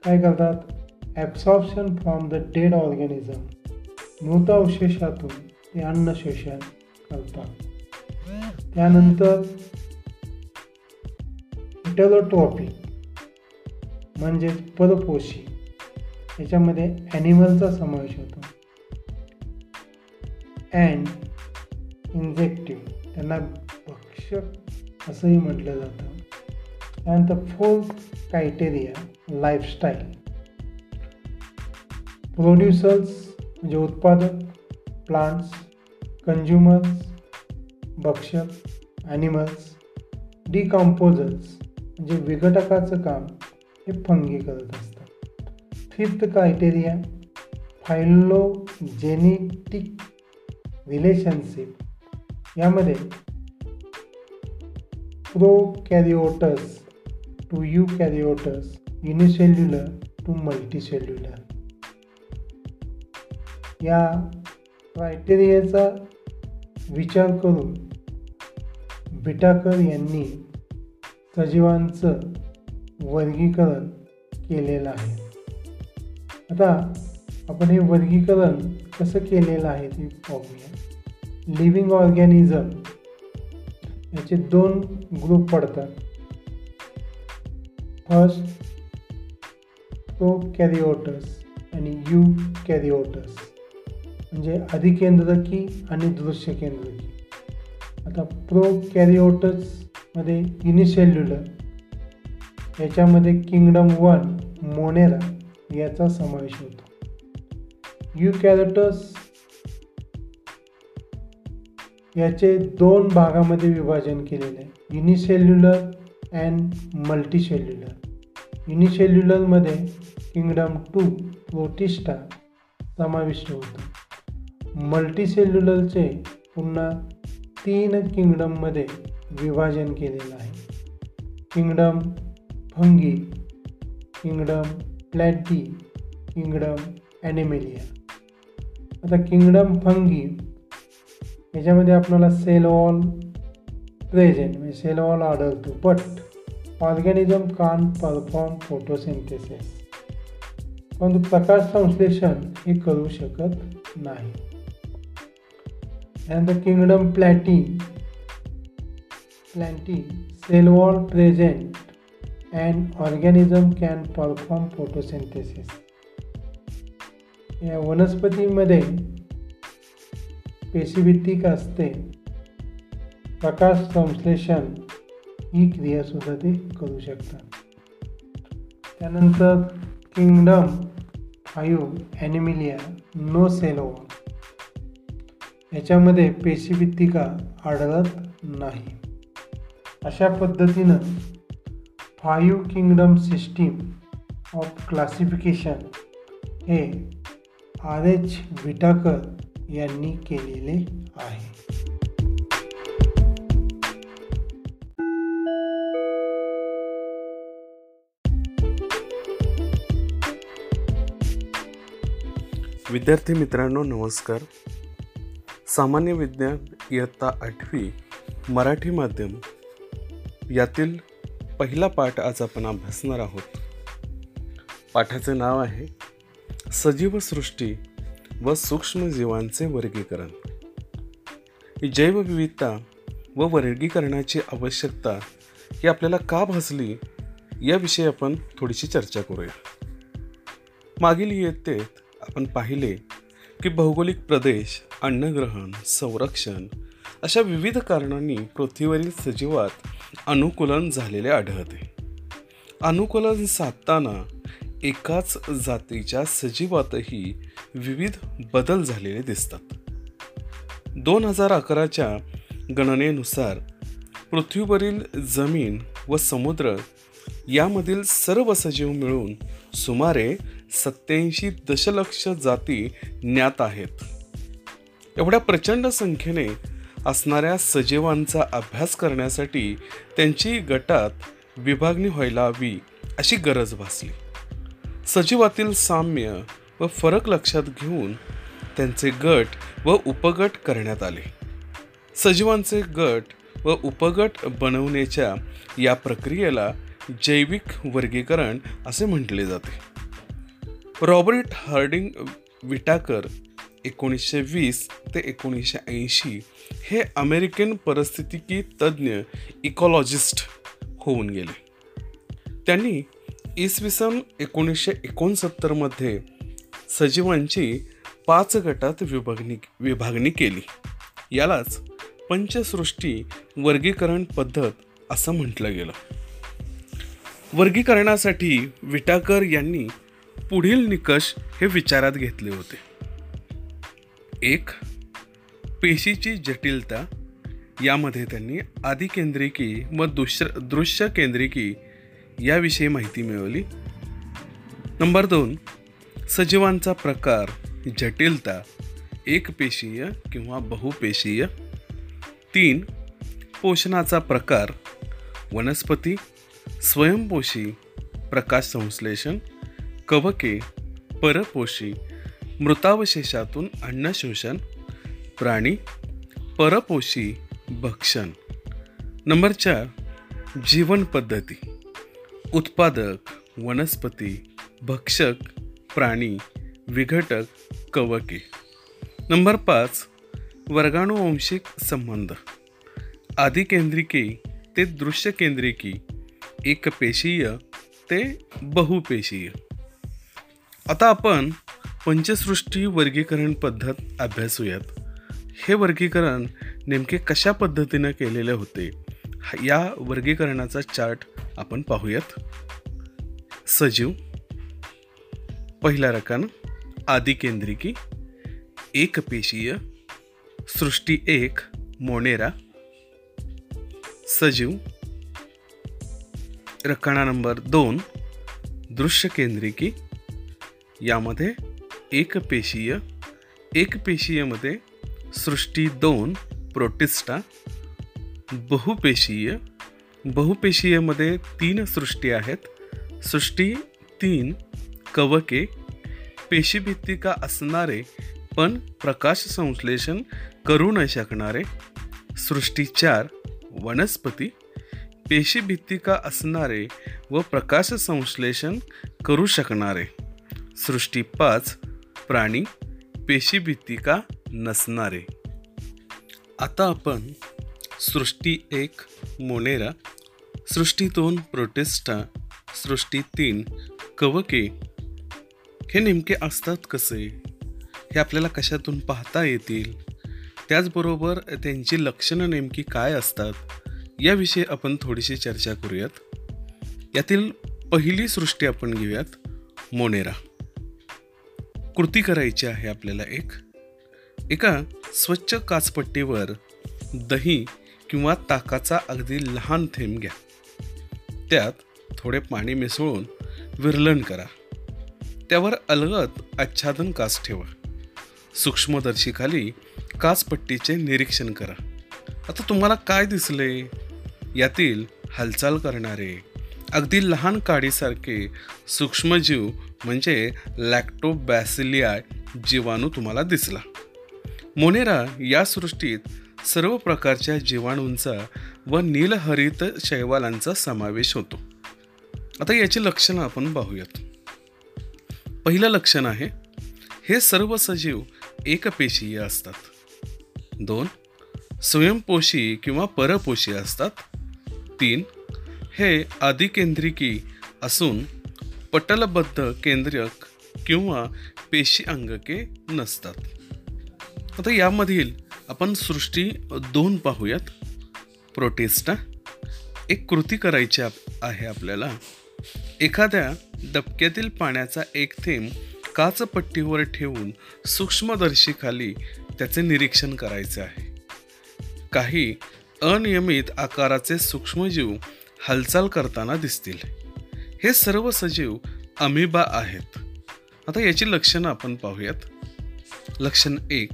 काय करतात? Absorption from the dead organism मृतावशेषातून ते अन्न शोषण करतात त्यानंतर हिटरोट्रॉपी म्हणजेच परपोषी याच्यामध्ये ॲनिमलचा समावेश होतो. अँड इंजेक्टिव्ह त्यांना भक्षक असंही म्हटलं जातं. त्यानंतर फोर्थ क्रायटेरिया लाईफस्टाईल. प्रोड्युसर्स म्हणजे उत्पादक प्लांट्स कंज्युमर्स भक्षक ॲनिमल्स डिकम्पोजर्स म्हणजे विघटकाचं काम हे फंगी करत असतात. फिफ्थ क्रायटेरिया फायलोजेनेटिक रिलेशनशिप यामध्ये prokaryotes to eukaryotes unicellular to multicellular या क्रायटेरियाचा विचार करून बिटाकर यांनी सजीवांचं वर्गीकरण केलेलं आहे. आता आपण हे वर्गीकरण कसं केलेलं आहे ते पाहूया. लिव्हिंग ऑर्गॅनिझम याचे दोन ग्रुप पडतात. फर्स्ट प्रो कॅरिओटस आणि यू कॅरिओटस म्हणजे अधिकेंद्रकी आणि दृश्य केंद्रकी आता प्रो कॅरिओटसमध्ये युनिसेल्युलर याच्यामध्ये किंगडम वन मोनेरा याचा समावेश होतो. यू कॅरोटस याचे दोन भागामध्ये विभाजन केलेले आहे. युनिसेल्युलर अँड मल्टीसेल्युलर युनिसेल्युलरमध्ये किंगडम टू प्रोटिस्टा समाविष्ट होतं. मल्टीसेल्युलरचे पुन्हा तीन किंगडममध्ये विभाजन केलेलं आहे. Kingdom fungi kingdom plantae kingdom animalia आता किंगडम फंगी याच्यामध्ये आपल्याला सेल वॉल प्रेझेंट म्हणजे सेल वॉल आढळतो. But organism can't perform photosynthesis परंतु प्रकाश संश्लेषण हे करू शकत नाही. त्यानंतर kingdom plantae plantae cell wall present and organism can perform photosynthesis. या वनस्पतीमध्ये पेशीभित्तिक असते. प्रकाश संश्लेषण ही क्रियासुद्धा ते करू शकतात. त्यानंतर kingdom five animalia no cell wall याच्यामध्ये पेशीभित्तिका आढळत नाही. अशा पद्धतीनं five kingdom system of classification हे आर एच विटाकर यांनी केलेले आहे. विद्यार्थी मित्रांनो नमस्कार. सामान्य विज्ञान इयत्ता आठवी मराठी माध्यम. यातील पहिला पाठ आज आपण अभ्यासणार आहोत. पाठाचे नाव आहे सजीव सृष्टी व सूक्ष्मजीवांचे वर्गीकरण. जैवविविधता व वर्गीकरणाची आवश्यकता ही आपल्याला का भासली याविषयी आपण थोडीशी चर्चा करूया. मागील इयत्तेत आपण पाहिले की भौगोलिक प्रदेश अन्नग्रहण संरक्षण अशा विविध कारणांनी पृथ्वीवरील सजीवात अनुकूलन झालेले आढळते. अनुकूलन साधताना एकाच जातीच्या सजीवातही विविध बदल झालेले दिसतात. दोन हजार अकराच्या गणनेनुसार पृथ्वीवरील जमीन व समुद्र यामधील सर्व सजीव मिळून सुमारे सत्याऐंशी दशलक्ष जाती ज्ञात आहेत. एवढ्या प्रचंड संख्येने असणाऱ्या सजीवांचा अभ्यास करण्यासाठी त्यांची गटात विभागणी व्हायला हवी अशी गरज भासली. सजीवातील साम्य व फरक लक्षात घेऊन त्यांचे गट व उपगट करण्यात आले. सजीवांचे गट व उपगट बनवण्याच्या या प्रक्रियेला जैविक वर्गीकरण असे म्हटले जाते. रॉबर्ट हार्डिंग विटाकर एकोणीसशे वीस ते एकोणीसशे ऐंशी हे अमेरिकन परिस्थितिकी तज्ज्ञ इकॉलॉजिस्ट होऊन गेले. त्यांनी इसवी सन एकोणीसशे एकोणसत्तरमध्ये सजीवांची पाच गटात विभागणी विभागणी केली. यालाच पंचसृष्टी वर्गीकरण पद्धत असं म्हटलं गेलं. वर्गीकरणासाठी विटाकर यांनी पुढील निकष हे विचारात घेतले होते. एक पेशीची जटिलता यामध्ये त्यांनी आदिकेंद्रिकी व दुश्य दृश्य केंद्रिकी याविषयी माहिती मिळवली. नंबर दोन सजीवांचा प्रकार जटिलता एकपेशीय किंवा बहुपेशीय. तीन पोषणाचा प्रकार वनस्पती स्वयंपोषी प्रकाश संश्लेषण कवके परपोशी मृतावशेषातून अन्नशोषण प्राणी परपोषी भक्षण. नंबर चार जीवन पद्धती. उत्पादक वनस्पती भक्षक प्राणी विघटक कवके. नंबर पाच वर्गाणुवंशिक संबंध. आदिकेंद्रिकी ते दृश्यकेंद्रिकी एकपेशीय ते बहुपेशीय. आता आपण पंचसृष्टी वर्गीकरण पद्धत अभ्यासूयात. हे वर्गीकरण नेमके कशा पद्धतीनं केलेले होते या वर्गीकरणाचा चार्ट आपण पाहूयात. सजीव पहिला रकान आदिकेंद्रिकी एकपेशीय सृष्टी एक मोनेरा. सजीव रकाना नंबर दोन दृश्य केंद्रिकी यामध्ये एकपेशीय एकपेशीयमध्ये सृष्टी दोन प्रोटिस्टा बहुपेशीय बहुपेशीयमध्ये तीन सृष्टी आहेत. सृष्टी तीन कवके पेशीभित्तिका असणारे पण प्रकाश संश्लेषण करू न शकणारे. सृष्टी चार वनस्पती पेशीभित्तिका असणारे व प्रकाश संश्लेषण करू शकणारे. सृष्टी पाच प्राणी पेशीभित्तिका नसणारे. आता आपण सृष्टी एक मोनेरा सृष्टी दोन प्रोटेस्टा सृष्टी तीन कवके हे नेमके असतात कसे? हे आपल्याला कशातून पाहता येतील? त्याचबरोबर त्यांची लक्षणं नेमकी काय असतात? याविषयी आपण थोडीशी चर्चा करूयात. यातील पहिली सृष्टी आपण घेऊयात मोनेरा. कृती करायची आहे आपल्याला एक. एका स्वच्छ काचपट्टीवर दही किंवा ताकाचा अगदी लहान थेंब घ्या. त्यात थोडे पाणी मिसळून विरलन करा. त्यावर अलगत आच्छादन काच ठेवा. सूक्ष्मदर्शीखाली काचपट्टीचे निरीक्षण करा. आता तुम्हाला काय दिसले? यातील हालचाल करणारे अगदी लहान काडीसारखे सूक्ष्मजीव म्हणजे लॅक्टोबॅसिलियाय जीवाणू तुम्हाला दिसला. मोनेरा या सृष्टीत सर्व प्रकारच्या जीवाणूंचा व नीलहरित शैवालांचा समावेश होतो. आता याची लक्षणं आपण पाहूयात. पहिलं लक्षण आहे हे सर्व सजीव एकपेशीय असतात. दोन स्वयंपोषी किंवा परपोषी असतात. तीन हे आदिकेंद्रिकी असून पटलबद्ध केंद्रक किंवा पेशी अंगके नसतात. आता यामधील आपण सृष्टी दोन पाहूयात. प्रोटेस्टा एक कृती करायची आहे आपल्याला. एखाद्या डबक्यातील पाण्याचा एक थेंब काचपट्टीवर ठेवून सूक्ष्मदर्शीखाली त्याचे निरीक्षण करायचे आहे. काही अनियमित आकाराचे सूक्ष्मजीव हालचाल करताना दिसतील. हे सर्व सजीव अमिबा आहेत. आता याची लक्षणं आपण पाहूयात. लक्षण एक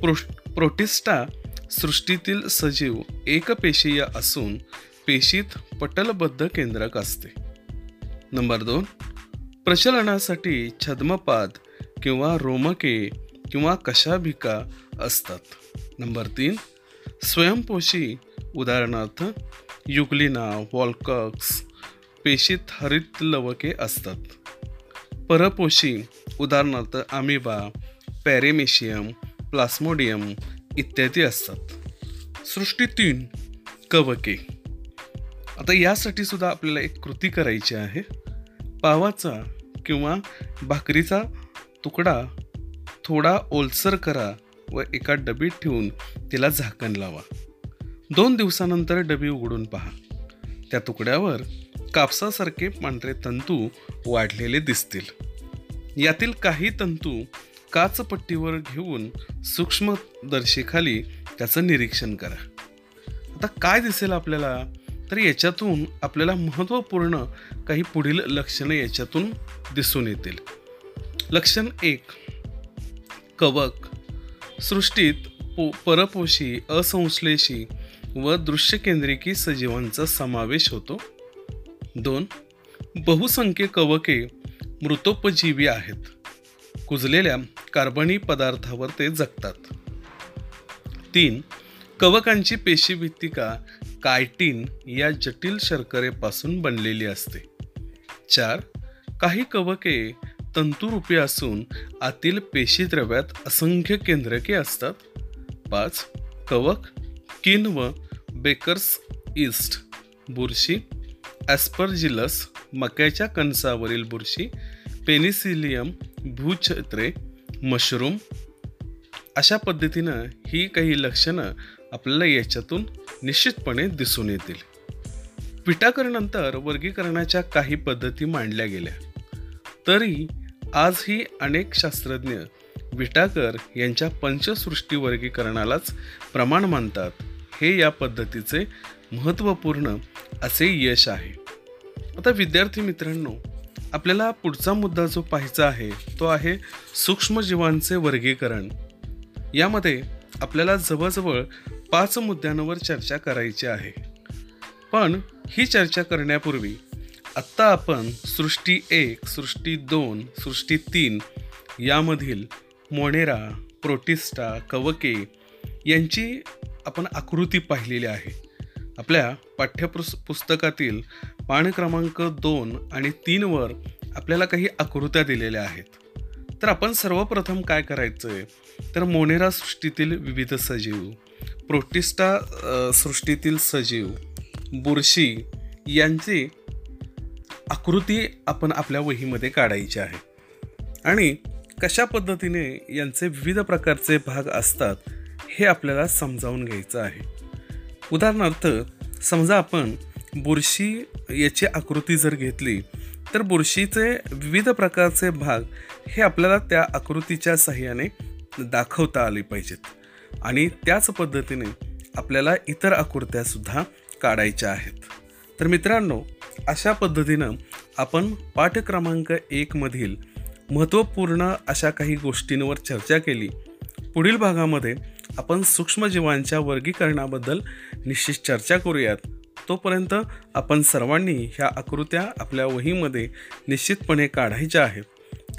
प्रो प्रोटिस्टा सृष्टीतील सजीव एकपेशीय असून पेशीत पटलबद्ध केंद्रक असते. नंबर दोन प्रचलनासाठी छद्मपाद किंवा रोमके किंवा कशाभिका असतात. नंबर तीन स्वयंपोषी उदाहरणार्थ युगलिना वॉलकक्स पेशीत हरित लवके असतात. परपोशी उदाहरणार्थ आमिबा पॅरेमेशियम प्लास्मोडियम इत्यादी असतात. सृष्टी तीन कवके. आता यासाठी सुद्धा आपल्याला एक कृती करायची आहे. पावाचा किंवा भाकरीचा तुकडा थोडा ओलसर करा व एका डबीत ठेवून तिला झाकण लावा. दोन दिवसानंतर डबी उघडून पहा. त्या तुकड्यावर कापसासारखे पांढरे तंतू वाढलेले दिसतील. यातील काही तंतू काचपट्टीवर घेऊन सूक्ष्मदर्शीखाली त्याचं निरीक्षण करा. आता काय दिसेल आपल्याला? तर याच्यातून आपल्याला महत्त्वपूर्ण काही पुढील लक्षणे याच्यातून दिसून येतील. लक्षण एक कवक. सृष्टीत पो परपोषी असंश्लेषी व दृश्यकेंद्रिकी सजीवांचा समावेश होतो. दोन बहुसंख्य कवके मृतोपजीवी आहेत. कुजलेल्या कार्बनी पदार्थावर ते जगतात. तीन कवकांची पेशीभित्तिका कायटीन या जटिल शर्करेपासून बनलेली असते. चार काही कवके तंतुरूपी असून आतील पेशीद्रव्यात असंख्य केंद्रके असतात. पाच कवक किन व बेकर्स ईस्ट. बुरशी ॲस्परजिलस मक्याच्या कणसावरील बुरशी पेनिसिलियम भूछत्रे मशरूम. अशा पद्धतीनं ही काही लक्षणं आपल्याला याच्यातून निश्चितपणे दिसून येतील. विटाकरनंतर वर्गीकरणाच्या काही पद्धती मांडल्या गेल्या. तरी आजही अनेक शास्त्रज्ञ विटाकर यांच्या पंचसृष्टी वर्गीकरणालाच प्रमाण मानतात. हे या पद्धतीचे महत्त्वपूर्ण असे यश आहे. आता विद्यार्थी मित्रांनो आपल्याला पुढचा मुद्दा जो पाहायचा आहे तो आहे सूक्ष्मजीवांचे वर्गीकरण. यामध्ये आपल्याला जवळजवळ पाच मुद्द्यांवर चर्चा करायची आहे. पण ही चर्चा करण्यापूर्वी आत्ता आपण सृष्टी एक सृष्टी दोन सृष्टी तीन यामधील मोनेरा प्रोटिस्टा कवके यांची आपण आकृती पाहिलेली आहे. आपल्या पाठ्यपुस पुस्तकातील पान क्रमांक दोन आणि तीनवर आपल्याला काही आकृत्या दिलेल्या आहेत. तर आपण सर्वप्रथम काय करायचं आहे तर मोनेरा सृष्टीतील विविध सजीव प्रोटिस्टा सृष्टीतील सजीव बुरशी यांची आकृती आपण आपल्या वहीमध्ये काढायची आहे. आणि कशा पद्धतीने यांचे विविध प्रकारचे भाग असतात हे आपल्याला समजावून घ्यायचं आहे. उदाहरणार्थ समजा आपण बुरशी याची आकृती जर घेतली तर बुरशीचे विविध प्रकारचे भाग हे आपल्याला त्या आकृतीच्या सहाय्याने दाखवता आले पाहिजेत आणि त्याच पद्धतीने आपल्याला इतर आकृत्यासुद्धा काढायच्या आहेत. तर मित्रांनो अशा पद्धतीनं आपण पाठ क्रमांक एकमधील महत्त्वपूर्ण अशा काही गोष्टींवर चर्चा केली. पुढील भागामध्ये आपण सूक्ष्मजीवांच्या वर्गीकरणाबद्दल निश्चित चर्चा करूयात. तोपर्यंत आपण सर्वांनी ह्या आकृत्या आपल्या वहीमध्ये निश्चितपणे काढायच्या आहेत.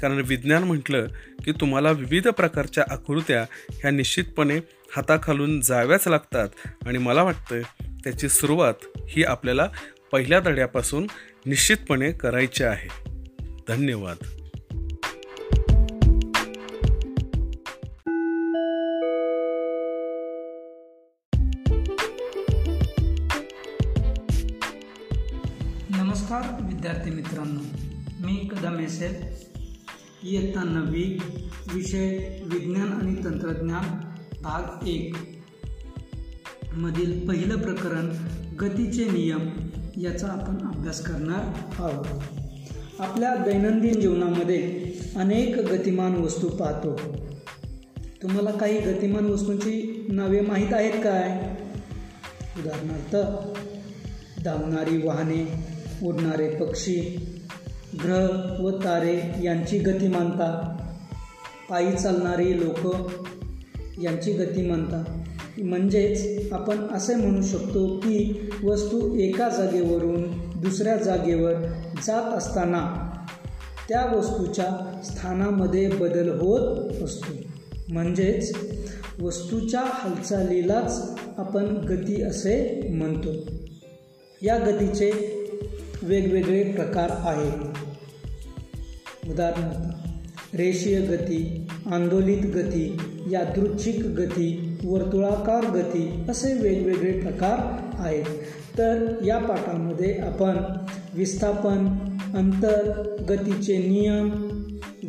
कारण विज्ञान म्हटलं की तुम्हाला विविध प्रकारच्या आकृत्या ह्या निश्चितपणे हाताखालून जाव्याच लागतात आणि मला वाटतं त्याची सुरुवात ही आपल्याला पहिल्या धड्यापासून निश्चितपणे करायची आहे. धन्यवाद. विद्यार्थी मित्रांनो मी कदम एसेल इयत्ता नववी विषय विज्ञान आणि तंत्रज्ञान भाग एक. मधील पहिलं प्रकरण गतीचे नियम याचा आपण अभ्यास करणार आहोत. आपल्या दैनंदिन जीवनामध्ये अनेक गतिमान वस्तू पाहतो. तुम्हाला काही गतिमान वस्तूंची नावे माहीत आहेत काय? उदाहरणार्थ धावणारी वाहने उडणारे पक्षी ग्रह व तारे यांची गतिमानता पायी चालणारी लोक यांची गतिमानता म्हणजेच आपण असे म्हणू शकतो की वस्तू एका जागेवरून दुसऱ्या जागेवर जात असताना त्या वस्तूच्या स्थानामध्ये बदल होत असतो. म्हणजेच वस्तूच्या हालचालीलाच आपण गती असे म्हणतो. या गतीचे वेगवेगळे प्रकार आहेत. उदाहरणार्थ रेषीय गती आंदोलित गती यादृच्छिक गती वर्तुळाकार गती असे वेगवेगळे प्रकार आहेत. तर या पाठामध्ये आपण विस्थापन अंतर गतीचे नियम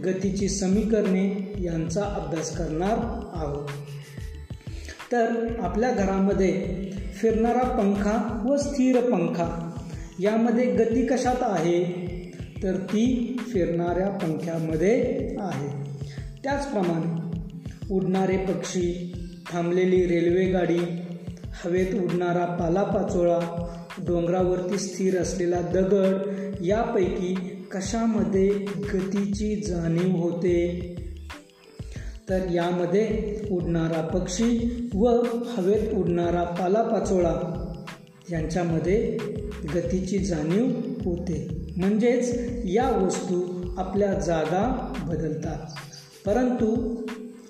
गतीची समीकरणे यांचा अभ्यास करणार आहोत. तर आपल्या घरामध्ये फिरणारा पंखा व स्थिर पंखा यामध्ये गती कशात आहे? तर ती फिरणाऱ्या पंख्यामध्ये आहे. त्याचप्रमाणे उडणारे पक्षी थांबलेली रेल्वेगाडी हवेत उडणारा पालापाचोळा डोंगरावरती स्थिर असलेला दगड यापैकी कशामध्ये गतीची जाणीव होते? तर यामध्ये उडणारा पक्षी व हवेत उडणारा पालापाचोळा यांच्यामध्ये गतीची जाणीव होते. म्हणजेच या वस्तू आपल्या जागा बदलतात. परंतु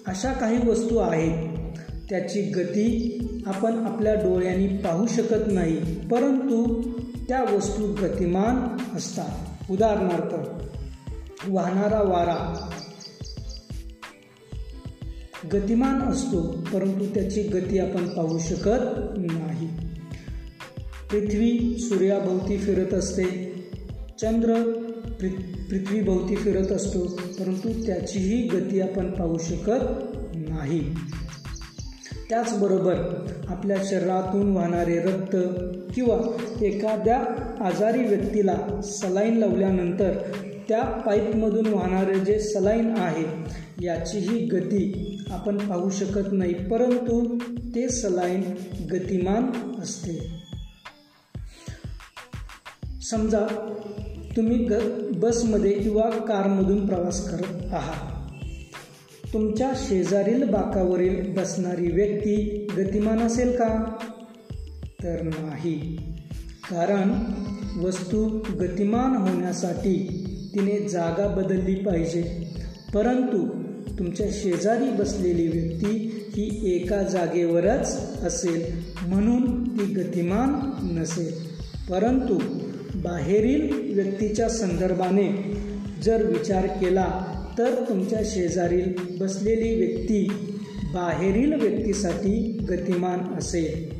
अशा काही वस्तू आहेत त्याची गती आपण आपल्या डोळ्यांनी पाहू शकत नाही परंतु त्या वस्तू गतिमान असतात. उदाहरणार्थ वाहणारा वारा. गतिमान असतो परंतु त्याची गती आपण पाहू शकत नाही. पृथ्वी सूर्याभोवती फिरत असते. चंद्र पृ पृथ्वीभोवती फिरत असतो परंतु त्याचीही गती आपण पाहू शकत नाही. त्याचबरोबर आपल्या शरीरातून वाहणारे रक्त किंवा एखाद्या आजारी व्यक्तीला सलाईन लावल्यानंतर त्या पाईपमधून वाहणारे जे सलाईन आहे याचीही गती आपण पाहू शकत नाही परंतु ते सलाईन गतिमान असते. समजा तुम्ही ग बसमध्ये किंवा कारमधून प्रवास करत आहात. तुमच्या शेजारील बाकावरील बसणारी व्यक्ती गतिमान असेल का? तर नाही. कारण वस्तू गतिमान होण्यासाठी तिने जागा बदलली पाहिजे. परंतु तुमच्या शेजारी बसलेली व्यक्ती ही एका जागेवरच असेल म्हणून ती गतिमान नसेल. परंतु बाहेरील व्यक्तीच्या संदर्भाने जर विचार केला तर तुमच्या शेजारील बसलेली व्यक्ती बाहेरील व्यक्तीसाठी गतिमान असेल.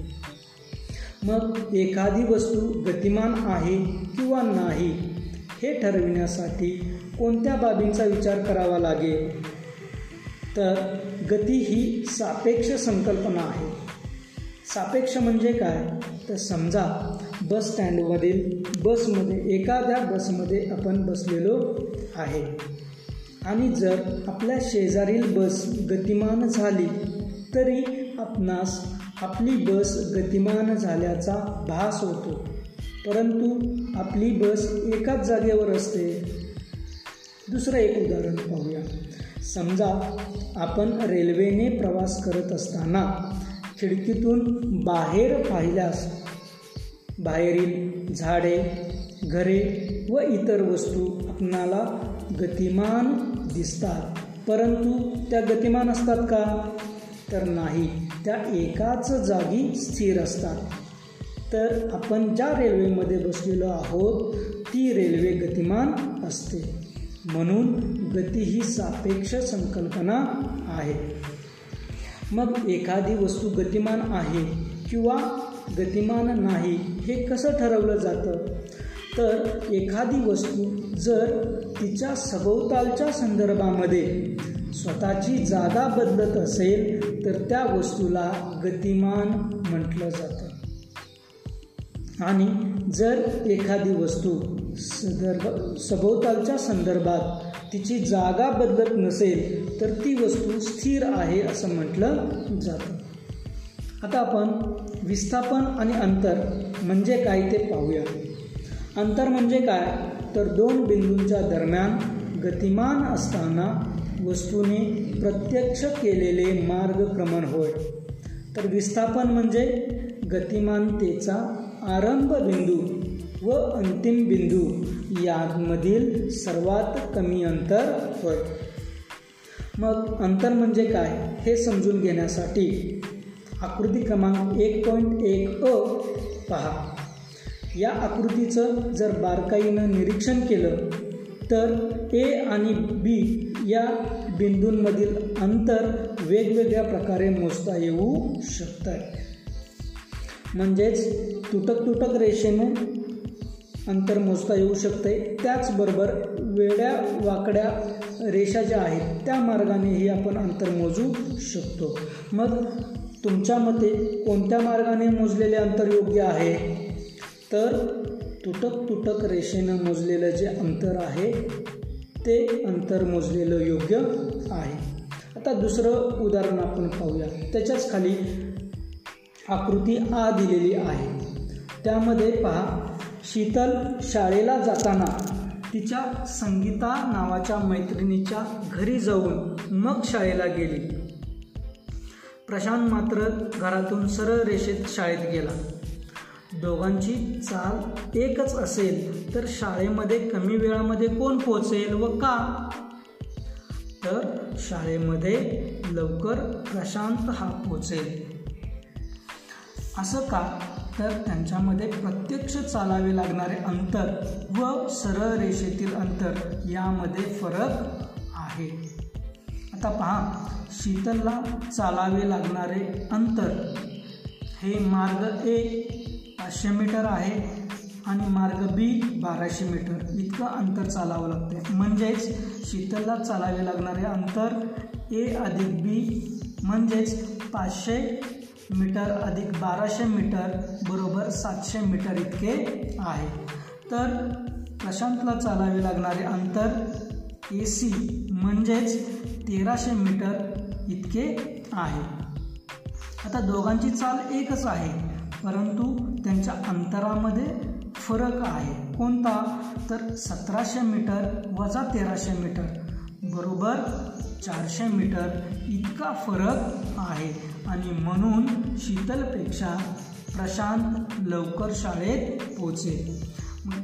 मग एखादी वस्तू गतिमान आहे किंवा नाही हे ठरविण्यासाठी कोणत्या बाबींचा विचार करावा लागेल? तर गती ही सापेक्ष संकल्पना आहे. सापेक्ष म्हणजे काय? तर समजा बस स्टँडमधील बसमध्ये एखाद्या बसमध्ये आपण बसलेलो आहे. आणि जर आपल्या शेजारील बस गतिमान झाली तरी आपणास आपली बस गतिमान झाल्याचा भास होतो. परंतु आपली बस एकाच जागेवर असते. दुसरं एक उदाहरण पाहूया. समजा आपण रेल्वेने प्रवास करत असताना खिडकीतून बाहेर पाहिल्यास बाहेरील झाडे घरे व इतर वस्तू आपणाला गतिमान दिसतात. परंतु त्या गतिमान असतात का? तर नाही. त्या एकाच जागी स्थिर असतात. तर आपण ज्या रेल्वेमध्ये बसलेलो आहोत ती रेल्वे गतिमान असते. म्हणून गती ही सापेक्ष संकल्पना आहे. मग एखादी वस्तू गतिमान आहे किंवा गतिमान नाही हे कसं ठरवलं जातं? तर एखादी वस्तू जर तिच्या सभोवतालच्या संदर्भामध्ये स्वतःची जागा बदलत असेल तर त्या वस्तूला गतिमान म्हटलं जातं. आणि जर एखादी वस्तू संदर्भ सभोवतालच्या संदर्भात तिची जागा बदलत नसेल तर ती वस्तू स्थिर आहे असं म्हटलं जातं. आता आपण विस्थापन आणि अंतर म्हणजे काय ते पाहूया. अंतर म्हणजे काय? तर दोन बिंदूंच्या दरम्यान गतिमान असताना वस्तूने प्रत्यक्ष केलेले मार्गक्रमण होय. तर विस्थापन म्हणजे गतिमानतेचा आरंभ बिंदू व अंतिम बिंदू यामधील सर्वात कमी अंतर होय. मग अंतर म्हणजे काय हे समजून घेण्यासाठी आकृती क्रमांक एक पॉईंट एक अ पहा. या आकृतीचं जर बारकाईनं निरीक्षण केलं तर ए आणि बी या बिंदूंमधील अंतर वेगवेगळ्या प्रकारे मोजता येऊ शकतं म्हणजेच तुटक तुटक रेषेने अंतर मोजता येऊ शकते त्याचबरोबर वेड्या वाकड्या रेषा ज्या आहेत त्या मार्गानेही आपण अंतर मोजू शकतो. मग तुमच्या मते कोणत्या मार्गाने मोजलेले अंतर योग्य आहे? तर तुटक तुटक रेषेनं मोजलेलं जे अंतर आहे ते अंतर मोजलेलं योग्य आहे. आता दुसरं उदाहरण आपण पाहूया. त्याच्याच खाली आकृती आ दिलेली आहे. त्यामध्ये पहा शीतल शाळेला जाताना तिच्या संगीता नावाच्या मैत्रिणीच्या घरी जाऊन मग शाळेला गेली. प्रशांत मात्र घरातून सरळ रेषेत शाळेत गेला. दोघांची चाल एकच असेल तर शाळेमध्ये कमी वेळामध्ये कोण पोहोचेल व का? तर शाळेमध्ये लवकर प्रशांत हा पोचेल असं का? तर त्यांच्यामध्ये प्रत्यक्ष चालावे लागणारे अंतर व सरळ रेषेतील अंतर यामध्ये फरक आहे. आता पहा शीतलला चालावे लागणारे अंतर. हे मार्ग ए पाचशे मीटर आहे आणि मार्ग बी बाराशे मीटर. इतकं अंतर चालावं लागते म्हणजेच शीतलला चालावे लागणारे अंतर ए अधिक बी म्हणजेच पाचशे मीटर अधिक बाराशे मीटर बरोबर सातशे मीटर इतके आहे. तर प्रशांतला चालावे लागणारे अंतर ए सी म्हणजेच तेराशे मीटर इतके आहे. आता दोघांची चाल एकच आहे परंतु त्यांच्या अंतरामध्ये फरक आहे. कोणता? तर सतराशे मीटर वजा तेराशे मीटर बरोबर चारशे मीटर इतका फरक आहे. आणि म्हणून शीतलपेक्षा प्रशांत लवकर शाळेत पोचेल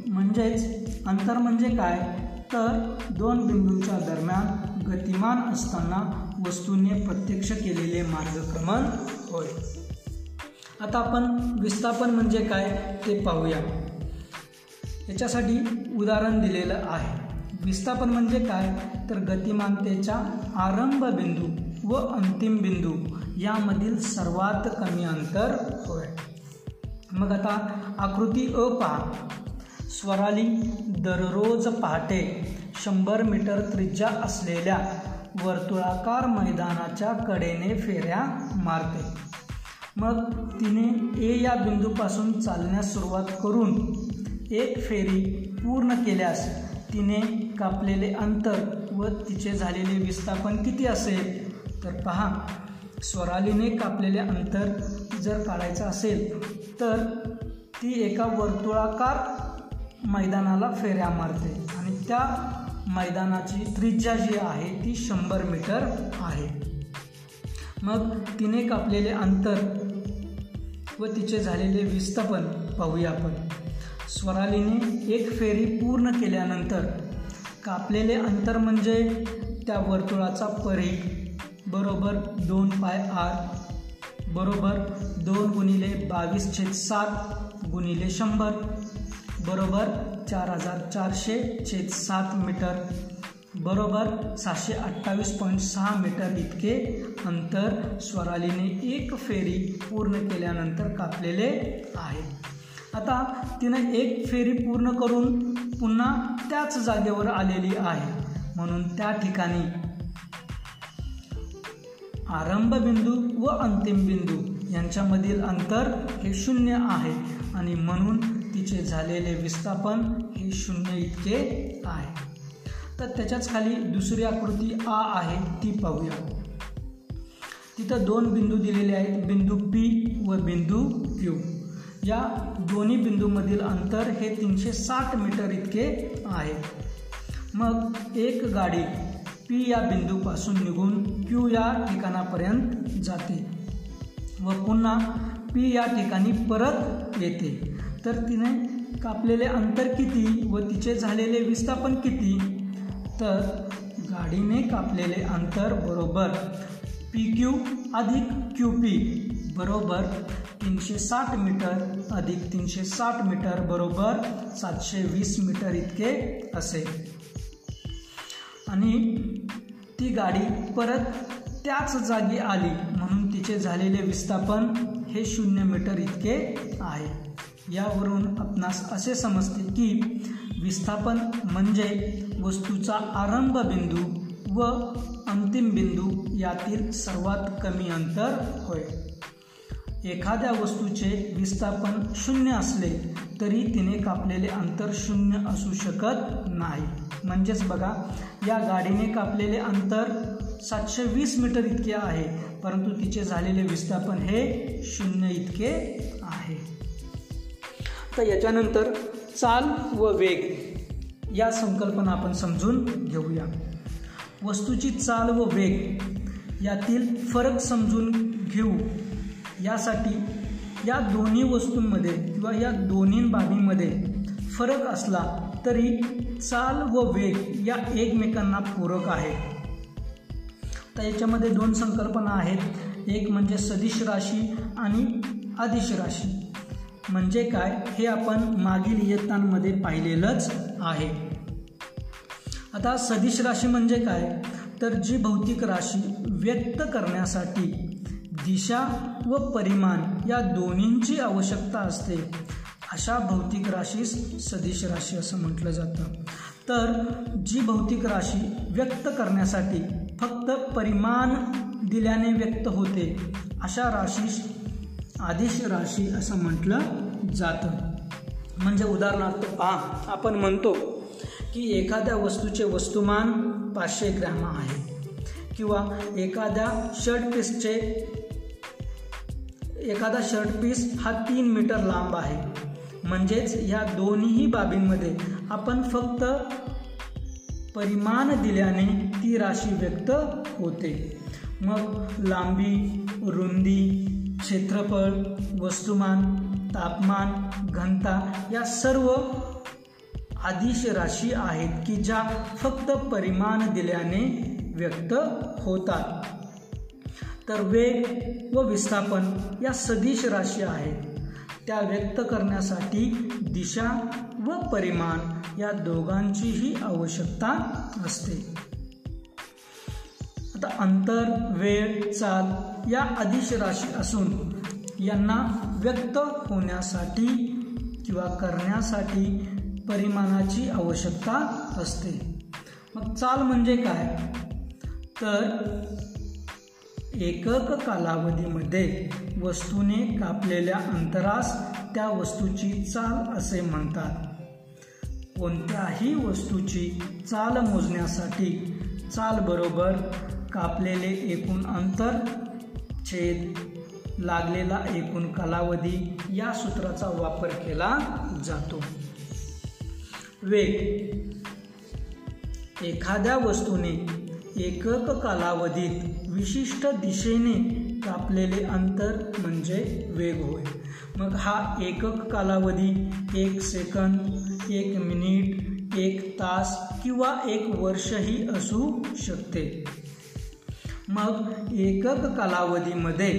म्हणजेच अंतर म्हणजे काय? तर दोन बिंदूंच्या दरम्यान गतिमान असताना वस्तूने प्रत्यक्ष केलेले मार्गक्रमण होय. आता आपण विस्थापन म्हणजे काय ते पाहूया. याच्यासाठी उदाहरण दिलेलं आहे. विस्थापन म्हणजे काय? तर गतिमानतेच्या आरंभ बिंदू. व अंतिम बिंदू. यामधील सर्वात कमी अंतर होय. मग आता आकृती अ पहा. स्वराली दररोज पहाटे शंभर मीटर त्रिज्या असलेल्या वर्तुळाकार मैदानाच्या कडेने फेऱ्या मारते. मग तिने ए या बिंदूपासून चालण्यास सुरुवात करून एक फेरी पूर्ण केल्यास तिने कापलेले अंतर व तिचे झालेले विस्थापन किती असेल? तर पहा स्वरालीने कापलेले अंतर जर काढायचं असेल तर ती एका वर्तुळाकार मैदानाला फेऱ्या मारते आणि त्या मैदानाची त्रिज्या जी आहे ती शंभर मीटर आहे. मग तिने कापलेले अंतर व तिचे झालेले विस्थापन पाहूया आपण. स्वरालीने एक फेरी पूर्ण केल्यानंतर कापलेले अंतर म्हणजे त्या वर्तुळाचा परिघ. बरोबर दोन पाय आर बरोबर दोन गुणिले बावीस छेद सात गुणिले शंभर बरोबर चार हजार चारशे छेद सात मीटर बरोबर सहाशे अठ्ठावीस पॉईंट सहा मीटर इतके अंतर स्वरालीने एक फेरी पूर्ण केल्यानंतर कापलेले आहे. आता तिनं एक फेरी पूर्ण करून पुन्हा त्याच जागेवर आलेली आहे. म्हणून त्या ठिकाणी आरंभ बिंदू व अंतिम बिंदू यांच्यामधील अंतर हे शून्य आहे आणि म्हणून तिचे झालेले विस्थापन हे शून्य इतके आहे. तर त्याच्याच खाली दुसरी आकृती आ आहे ती पाहूया. तिथं दोन बिंदू दिलेले आहेत बिंदू पी व बिंदू क्यू. या दोन्ही बिंदूमधील अंतर हे तीनशे साठ मीटर इतके आहे. मग एक गाडी पी या बिंदूपासून निघून क्यू या ठिकाणापर्यंत जाते व पुन्हा पी या ठिकाणी परत येते. तर तिने कापलेले अंतर किती व तिचे झालेले विस्थापन किती? तर गाडीने कापलेले अंतर बरोबर पी क्यू अधिक क्यू पी बरोबर तीनशे साठ मीटर अधिक तीनशे साठ मीटर बरोबर सातशे वीस मीटर इतके असेल. आणि ती गाडी परत त्याच जागी आली. म्हणून तिचे झालेले विस्थापन हे शून्य मीटर इतके आहे. यावरून आपणास असे समजते की विस्थापन म्हणजे वस्तूचा आरंभ बिंदू व अंतिम बिंदू यातील सर्वात कमी अंतर होय. एखाद्या वस्तूचे विस्थापन शून्य असले तरी तिने कापलेले अंतर शून्य असू शकत नाही. म्हणजेच बघा या गाडीने कापलेले अंतर सातशे वीस मीटर इतके आहे परंतु तिचे झालेले विस्थापन हे शून्य इतके आहे. तर याच्यानंतर चाल व वेग या संकल्पना आपण समजून घेऊया. वस्तूची चाल व वेग यातील फरक समजून घेऊ. यासाठी या दोन्ही वस्तूंमध्ये किंवा या दोन्ही बाबींमध्ये फरक असला तरी चाल व वेग या एकमेकांना पूरक आहे तर याच्यामध्ये दोन संकल्पना आहेत. एक म्हणजे सदिश राशी आणि आदिश राशी. म्हणजे काय? हे आपण मागील इयत्तांमध्ये पाहिलेलंच आहे. आता सदिश राशी म्हणजे काय? तर जी भौतिक राशी व्यक्त करण्यासाठी दिशा व परिमाण या दोन्हींची आवश्यकता असते. अशा भौतिक राशीस सदिश राशी असं म्हटलं जातं. तर जी भौतिक राशी व्यक्त करण्यासाठी फक्त परिमाण दिल्याने व्यक्त होते अशा राशीस आदिश राशी असं म्हटलं जातं. म्हणजे उदाहरणार्थ पहा आपण म्हणतो की एखाद्या वस्तूचे वस्तुमान पाचशे ग्रॅम आहे किंवा एखाद्या शर्ट पीसचे एखादा शर्ट पीस हा तीन मीटर लांब आहे. म्हणजेच या दोन्हीही बाबींमध्ये आपण फक्त परिमाण दिल्याने ती राशी व्यक्त होते. मग लांबी रुंदी क्षेत्रफळ वस्तुमान तापमान घनता या सर्व आदिश राशी आहेत की ज्या फक्त परिमाण दिल्याने व्यक्त होतात. तर वेग व विस्थापन या सदिश राशी आहेत. त्या व्यक्त करण्यासाठी दिशा व परिमाण या दोघांचीही आवश्यकता असते. आता अंतर वेळ चाल या अधिश राशी असून यांना व्यक्त होण्यासाठी किंवा करण्यासाठी परिमाणाची आवश्यकता असते. मग चाल म्हणजे काय? तर एकक कालावधीमध्ये वस्तूने कापलेल्या अंतरास त्या वस्तूची चाल असे म्हणतात. कोणत्याही वस्तूची चाल मोजण्यासाठी चाल बरोबर कापलेले एकूण अंतर छेद लागलेला एकूण कालावधी या सूत्राचा वापर केला जातो. वेग. एखाद्या वस्तूने एकक कालावधीत विशिष्ट दिशेने कापलेले अंतर म्हणजे वेग होय. मग हा एकक कालावधी एक सेकंद एक मिनिट एक तास किंवा एक वर्षही असू शकते. मग एकक कालावधीमध्ये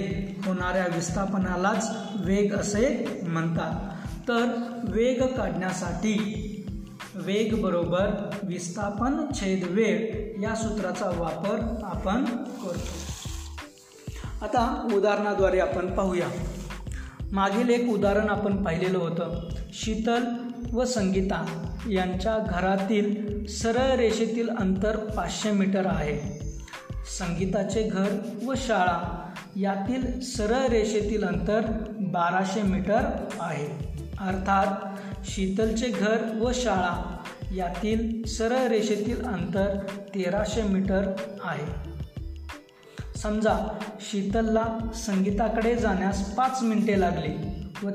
होणाऱ्या विस्थापनालाच वेग असे म्हणतात. तर वेग काढण्यासाठी वेग बरोबर विस्थापन छेद वेळ या सूत्राचा वापर आपण करतो. आता उदाहरणाद्वारे आपण पाहूया. मागील एक उदाहरण आपण पाहिलेलं होतं. शीतल व संगीता यांच्या घरातील सरळ रेषेतील अंतर पाचशे मीटर आहे. संगीताचे घर व शाळा यातील सरळ रेषेतील अंतर बाराशे मीटर आहे. अर्थात शीतलचे घर व शाळा यातील सरळ रेषेतील अंतर तेराशे मीटर आहे. समजा शीतलला संगीताकडे जाण्यास पाच मिनिटे लागली व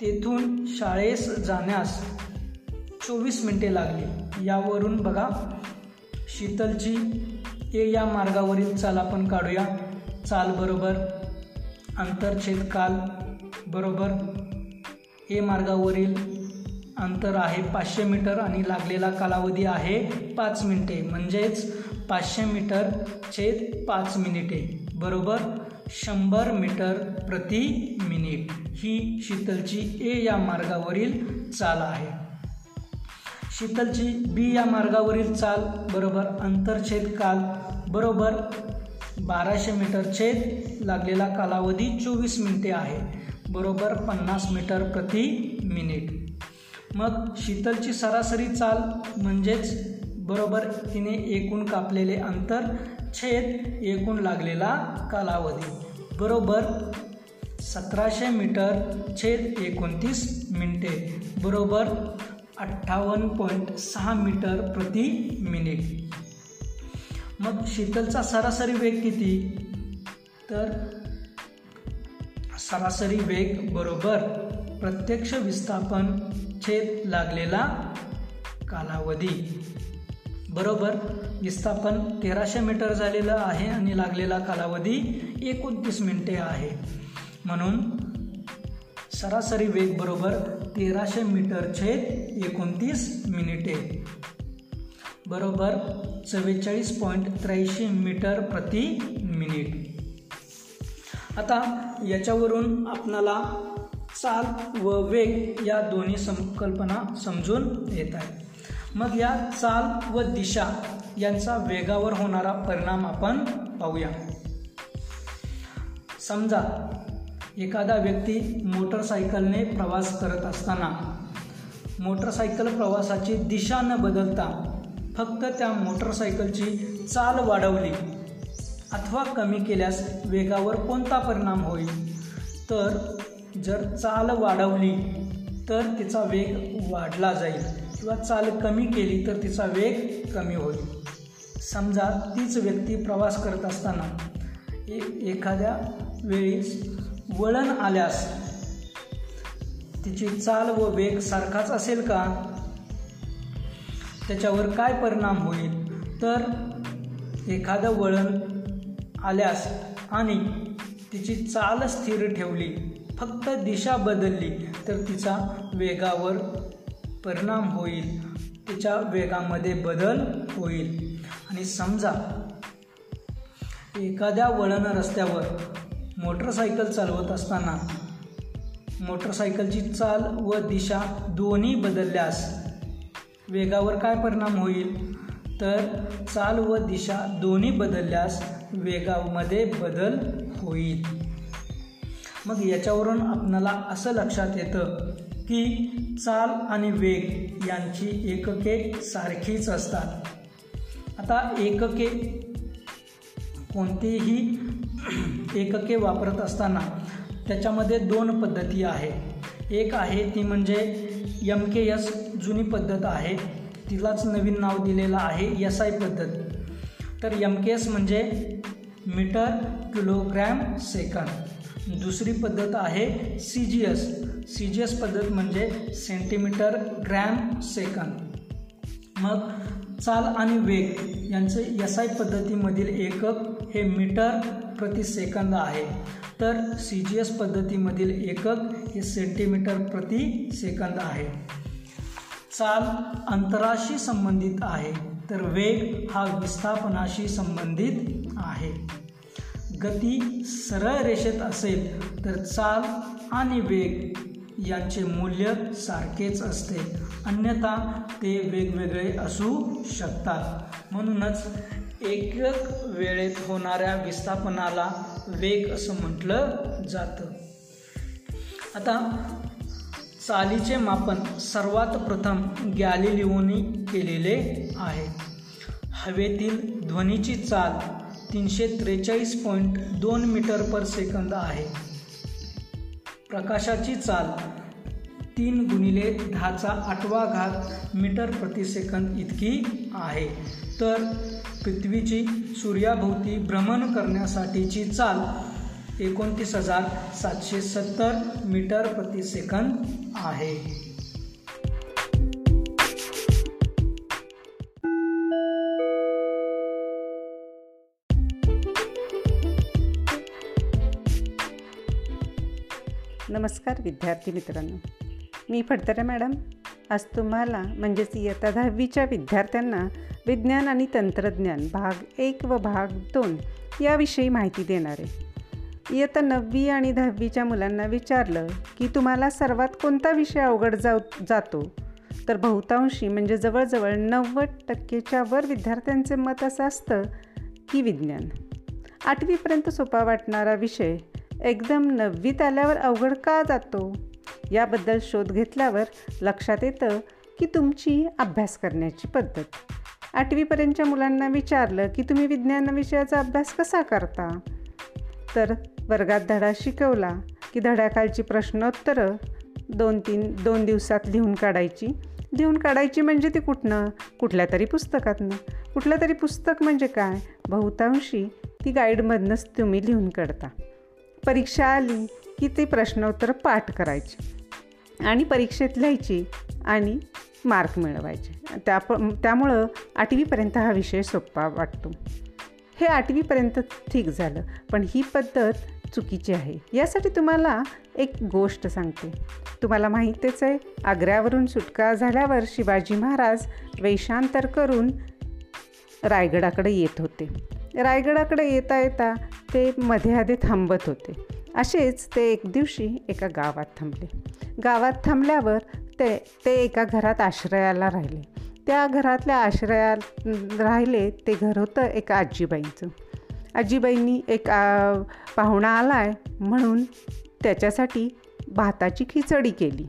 तेथून शाळेस जाण्यास चोवीस मिनिटे लागली. यावरून बघा शीतलची ए या मार्गावरील चाल आपण काढूया. चाल बरोबर आंतरछेद काल बरोबर. ए मार्गावरील अंतर आहे पाचशे मीटर आणि लागलेला कालावधी आहे पाच मिनिटे. म्हणजेच पाचशे मीटर छेद पाच मिनिटे. बरोबर? शंभर मीटर प्रति मिनिट. ही शीतलची ए या मार्गावरील चाल आहे. शीतलची बी या मार्गावरील चाल बरोबर? अंतरछेद काल बरोबर? बाराशे मीटर छेद लागलेला कालावधी चोवीस मिनिटे आहे. बरोबर? पन्नास मीटर प्रति मिनिट. मग शीतलची सरासरी चाल म्हणजेच बरोबर तिने एकूण कापलेले अंतर छेद एकूण लागलेला कालावधी. बरोबर सतराशे मीटर छेद एकोणतीस मिनिटे. बरोबर अठ्ठावन्न पॉईंट सहा मीटर प्रति मिनिट. मग शीतलचा सरासरी वेग किती? तर सरासरी वेग बरोबर प्रत्यक्ष विस्थापन छेद लागलेला कालावधी. बरोबर? विस्थापन तेराशे मीटर झालेलं आहे आणि लागलेला कालावधी एकोणतीस मिनिटे आहे. म्हणून सरासरी वेग बरोबर तेराशे मीटर छेद एकोणतीस मिनिटे. बरोबर? चव्वेचाळीस पॉईंट त्र्याऐंशी मीटर प्रति मिनिट. आता याच्यावरून आपणाला चाल व वेग या दोन्ही संकल्पना समजून येत आहेत. मग या चाल व दिशा यांचा वेगावर होणारा परिणाम आपण पाहूया. समजा एखादा व्यक्ती मोटरसायकलने प्रवास करत असताना मोटरसायकल प्रवासाची दिशा न बदलता फक्त त्या मोटरसायकलची चाल वाढवली अथवा कमी केल्यास वेगावर कोणता परिणाम होईल? तर जर चाल वाढवली तर तिचा वेग वाढला जाईल. किंवा चाल कमी केली तर तिचा वेग कमी होईल. समजा तीच व्यक्ती प्रवास करत असताना ए एखाद्या वेळी वळण आल्यास तिची चाल व वेग सारखाच असेल का? त्याच्यावर काय परिणाम होईल? तर एखादं वळण आल्यास आणि तिची चाल स्थिर ठेवली फक्त दिशा बदलली तर तिचा वेगावर परिणाम होईल. तिच्या वेगामध्ये बदल होईल. आणि समजा एखाद्या वळण रस्त्यावर मोटरसायकल चालवत असताना मोटरसायकलची चाल व दिशा दोन्ही बदलल्यास वेगावर काय परिणाम होईल? तर चाल व दिशा दोन्ही बदलल्यास वेगामध्ये बदल होईल. मग याच्यावरून आपणाला असं लक्षात येतं की चाल आणि वेग यांची एकके सारखीच असतात. आता एकके कोणतीही एकके वापरत असताना त्याच्यामध्ये दोन पद्धती आहे. एक आहे ती म्हणजे एम के एस जुनी पद्धत आहे. तिलाच नवीन नाव दिलेलं आहे एस आय पद्धत. तर एम के एस म्हणजे मीटर किलोग्रॅम सेकंद. दुसरी पद्धत आहे C G S C G S पद्धत म्हणजे सेंटीमीटर ग्रॅम सेकंद. मग चाल आणि वेग यांचे एस आय पद्धतीमधील एकक हे मीटर प्रति सेकंद आहे. तर सी जी एस पद्धतीमधील एकक हे सेंटीमीटर प्रति सेकंद आहे. चाल अंतराशी संबंधित आहे तर वेग हा विस्थापनाशी संबंधित आहे. गती सरळ रेषेत असेल तर चाल आणि वेग यांचे मूल्य सारखेच असते. अन्यथा ते वेगवेगळे असू शकतात. म्हणूनच एकक वेळेत होणाऱ्या विस्थापनाला वेग असं म्हटलं जातं. आता चालीचे मापन सर्वात प्रथम गॅलिलिओनी केलेले आहे. हवेतील ध्वनीची चाल तीनशे त्रेचाळीस पॉईंट दोन मीटर पर सेकंद आहे. प्रकाशाची चाल तीन गुणिले दहाचा आठवा घात मीटर प्रति सेकंद इतकी आहे. तर पृथ्वीची सूर्याभोवती भ्रमण करण्यासाठीची चाल एकोणतीस हजार सातशे सत्तर मीटर प्रति सेकंद आहे. नमस्कार विद्यार्थी मित्रांनो. मी फडतरे मॅडम. आज तुम्हाला म्हणजेच इयत्ता दहावीच्या विद्यार्थ्यांना विज्ञान आणि तंत्रज्ञान भाग एक व भाग दोन याविषयी माहिती देणार आहे. इयत्ता नववी आणि दहावीच्या मुलांना विचारलं की तुम्हाला सर्वात कोणता विषय अवघड जाऊ जातो? तर बहुतांशी म्हणजे जवळजवळ नव्वद टक्केच्या वर विद्यार्थ्यांचे मत असं असतं की विज्ञान. आठवीपर्यंत सोपा वाटणारा विषय एकदम नववीत आल्यावर अवघड का जातो? याबद्दल शोध घेतल्यावर लक्षात येतं की तुमची अभ्यास करण्याची पद्धत. आठवीपर्यंतच्या मुलांना विचारलं की तुम्ही विज्ञान विषयाचा अभ्यास कसा करता? तर वर्गात धडा शिकवला की धड्याखालची प्रश्नोत्तरं दोन तीन दोन दिवसात लिहून काढायची. लिहून काढायची म्हणजे ती कुठनं? कुठल्या तरी पुस्तकातनं. कुठलं तरी पुस्तक म्हणजे काय? बहुतांशी ती गाईडमधनंच तुम्ही लिहून काढता. परीक्षा आली की ती प्रश्नोत्तर पाठ करायची. आणि परीक्षेत लिहायची आणि मार्क मिळवायचे. त्या त्यामुळं आठवीपर्यंत हा विषय सोपा वाटतो. हे आठवीपर्यंत ठीक झालं पण ही पद्धत चुकीची आहे. यासाठी तुम्हाला एक गोष्ट सांगते. तुम्हाला माहितीच आहे आग्र्यावरून सुटका झाल्यावर शिवाजी महाराज वेशांतर करून रायगडाकडे येत होते. रायगडाकडे येता येता ते मध्ये आधी थांबत होते. असेच ते एक दिवशी एका गावात थांबले. गावात थांबल्यावर ते ते एका घरात आश्रयाला राहिले. त्या घरातल्या आश्रयात राहिले ते घर होतं एका आजीबाईंचं. आजीबाईंनी एक पाहुणा आला आहे म्हणून त्याच्यासाठी भाताची खिचडी केली.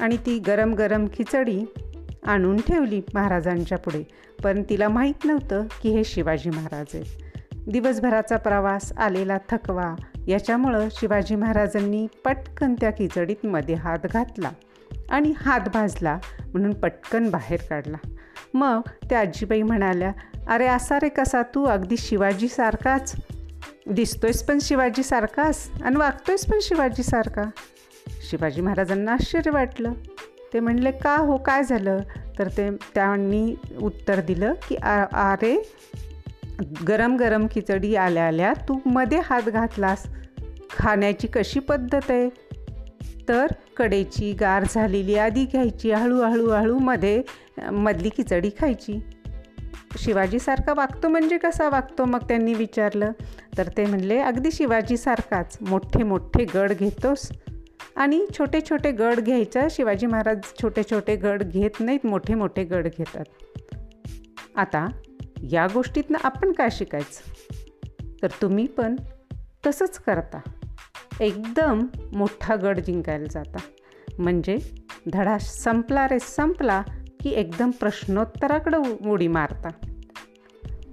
आणि ती गरम गरम खिचडी आणून ठेवली महाराजांच्या पुढे. पण तिला माहीत नव्हतं की हे शिवाजी महाराज आहेत. दिवसभराचा प्रवास आलेला थकवा याच्यामुळं शिवाजी महाराजांनी पटकन त्या खिचडीत मध्ये हात घातला आणि हात भाजला म्हणून पटकन बाहेर काढला. मग त्या आजीबाई म्हणाल्या अरे असा रे कसा तू? अगदी शिवाजीसारखाच दिसतोयस पण शिवाजीसारखाच आणि वागतोयस पण शिवाजीसारखा शिवाजी महाराजांना आश्चर्य वाटलं. ते म्हणले का हो काय झालं? तर ते त्यांनी उत्तर दिलं की अरे गरम गरम खिचडी आल्या आल्या तू मध्ये हात घातलास. खाण्याची कशी पद्धत आहे? तर कडेची गार झालेली आधी घ्यायची हळूहळू हळू मध्ये मधली खिचडी खायची. शिवाजीसारखा वागतो म्हणजे कसा वागतो? मग त्यांनी विचारलं. तर ते म्हणले अगदी शिवाजीसारखाच मोठे मोठे गड घेतोस. आणि छोटे छोटे गड घ्यायचा. शिवाजी महाराज छोटे छोटे गड घेत नाहीत मोठे मोठे गड घेतात. आता या गोष्टीतनं आपण काय शिकायचं? तर तुम्ही पण तसंच करता. एकदम मोठा गड जिंकायला जाता. म्हणजे धडा संपला रे संपला की एकदम प्रश्नोत्तराकडं उडी मारता.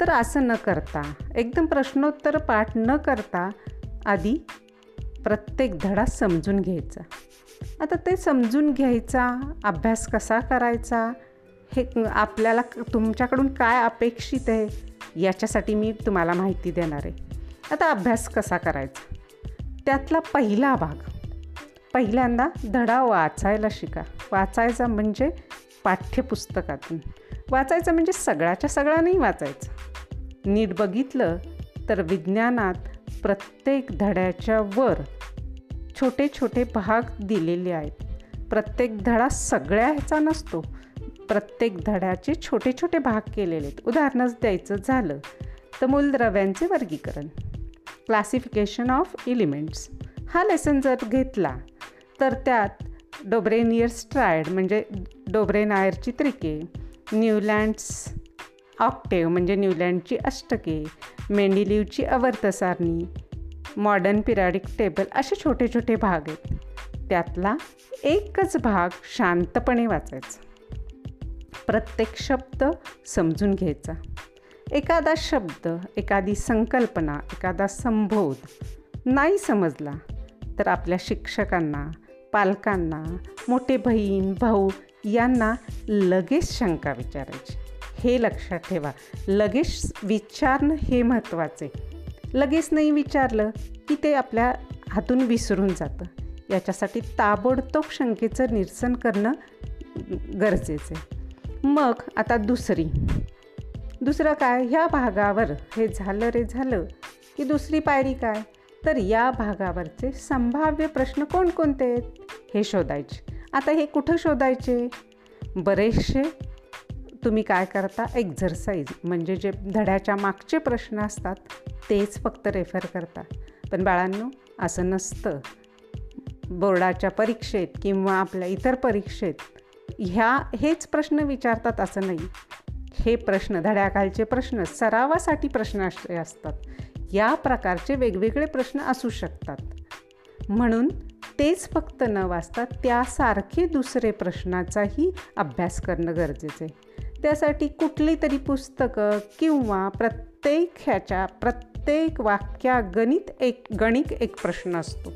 तर असं न करता एकदम प्रश्नोत्तर पाठ न करता आधी प्रत्येक धडा समजून घ्यायचा. आता ते समजून घ्यायचा अभ्यास कसा करायचा हे आपल्याला तुमच्याकडून काय अपेक्षित आहे याच्यासाठी मी तुम्हाला माहिती देणार आहे. आता अभ्यास कसा करायचा? त्यातला पहिला भाग. पहिल्यांदा धडा वाचायला शिका. वाचायचा म्हणजे पाठ्यपुस्तकातून. वाचायचं म्हणजे सगळ्याच्या सगळा नाही वाचायचं. नीट बघितलं तर विज्ञानात प्रत्येक धड्याच्या वर छोटे छोटे भाग दिलेले आहेत. प्रत्येक धडा सगळ्या ह्याचा नसतो. प्रत्येक धड्याचे छोटे छोटे भाग केलेले आहेत. उदाहरणच द्यायचं झालं तर मूलद्रव्यांचे वर्गीकरण. क्लासिफिकेशन ऑफ इलिमेंट्स हा लेसन जर घेतला तर त्यात डोब्रेनियर स्ट्रायड म्हणजे डोब्रेनायरची त्रिके न्यूलँड्स ऑक्टेव म्हणजे न्यूलँडची अष्टके मेंडिलिवची अवर्तसारणी मॉडर्न पिराडिक टेबल असे छोटे छोटे भाग आहेत. त्यातला एकच भाग शांतपणे वाचायचा. प्रत्येक शब्द समजून घ्यायचा. एखादा शब्द एखादी संकल्पना एखादा संबोध नाही समजला तर आपल्या शिक्षकांना पालकांना मोठे बहीण भाऊ यांना लगेच शंका विचारायची. हे लक्षात ठेवा. लगेच विचारणं हे महत्त्वाचे. लगेच नाही विचारलं की ते आपल्या हातून विसरून जातं. याच्यासाठी ताबडतोब शंकेचं निरसन करणं गरजेचं आहे. मग आता दुसरी. दुसरं काय? ह्या भागावर हे झालं रे झालं. की दुसरी पायरी काय? तर या भागावरचे संभाव्य प्रश्न कोणकोणते आहेत? हे शोधायचे. आता हे कुठं शोधायचे? बरेचसे तुम्ही काय करता? एक्झरसाईज म्हणजे जे धड्याच्या मागचे प्रश्न असतात तेच फक्त रेफर करता. पण बाळांनो असं नसतं. बोर्डाच्या परीक्षेत किंवा आपल्या इतर परीक्षेत ह्या हेच प्रश्न विचारतात असं नाही. हे प्रश्न धड्याखालचे प्रश्न सरावासाठी प्रश्न असे असतात. या प्रकारचे वेगवेगळे प्रश्न असू शकतात. म्हणून तेच फक्त न वाचता त्यासारखे दुसरे प्रश्नाचाही अभ्यास करणं गरजेचं आहे. त्यासाठी कुठली तरी पुस्तकं किंवा प्रत्येक ह्याच्या प्रत्येक वाक्या गणित एक गणित एक प्रश्न असतो.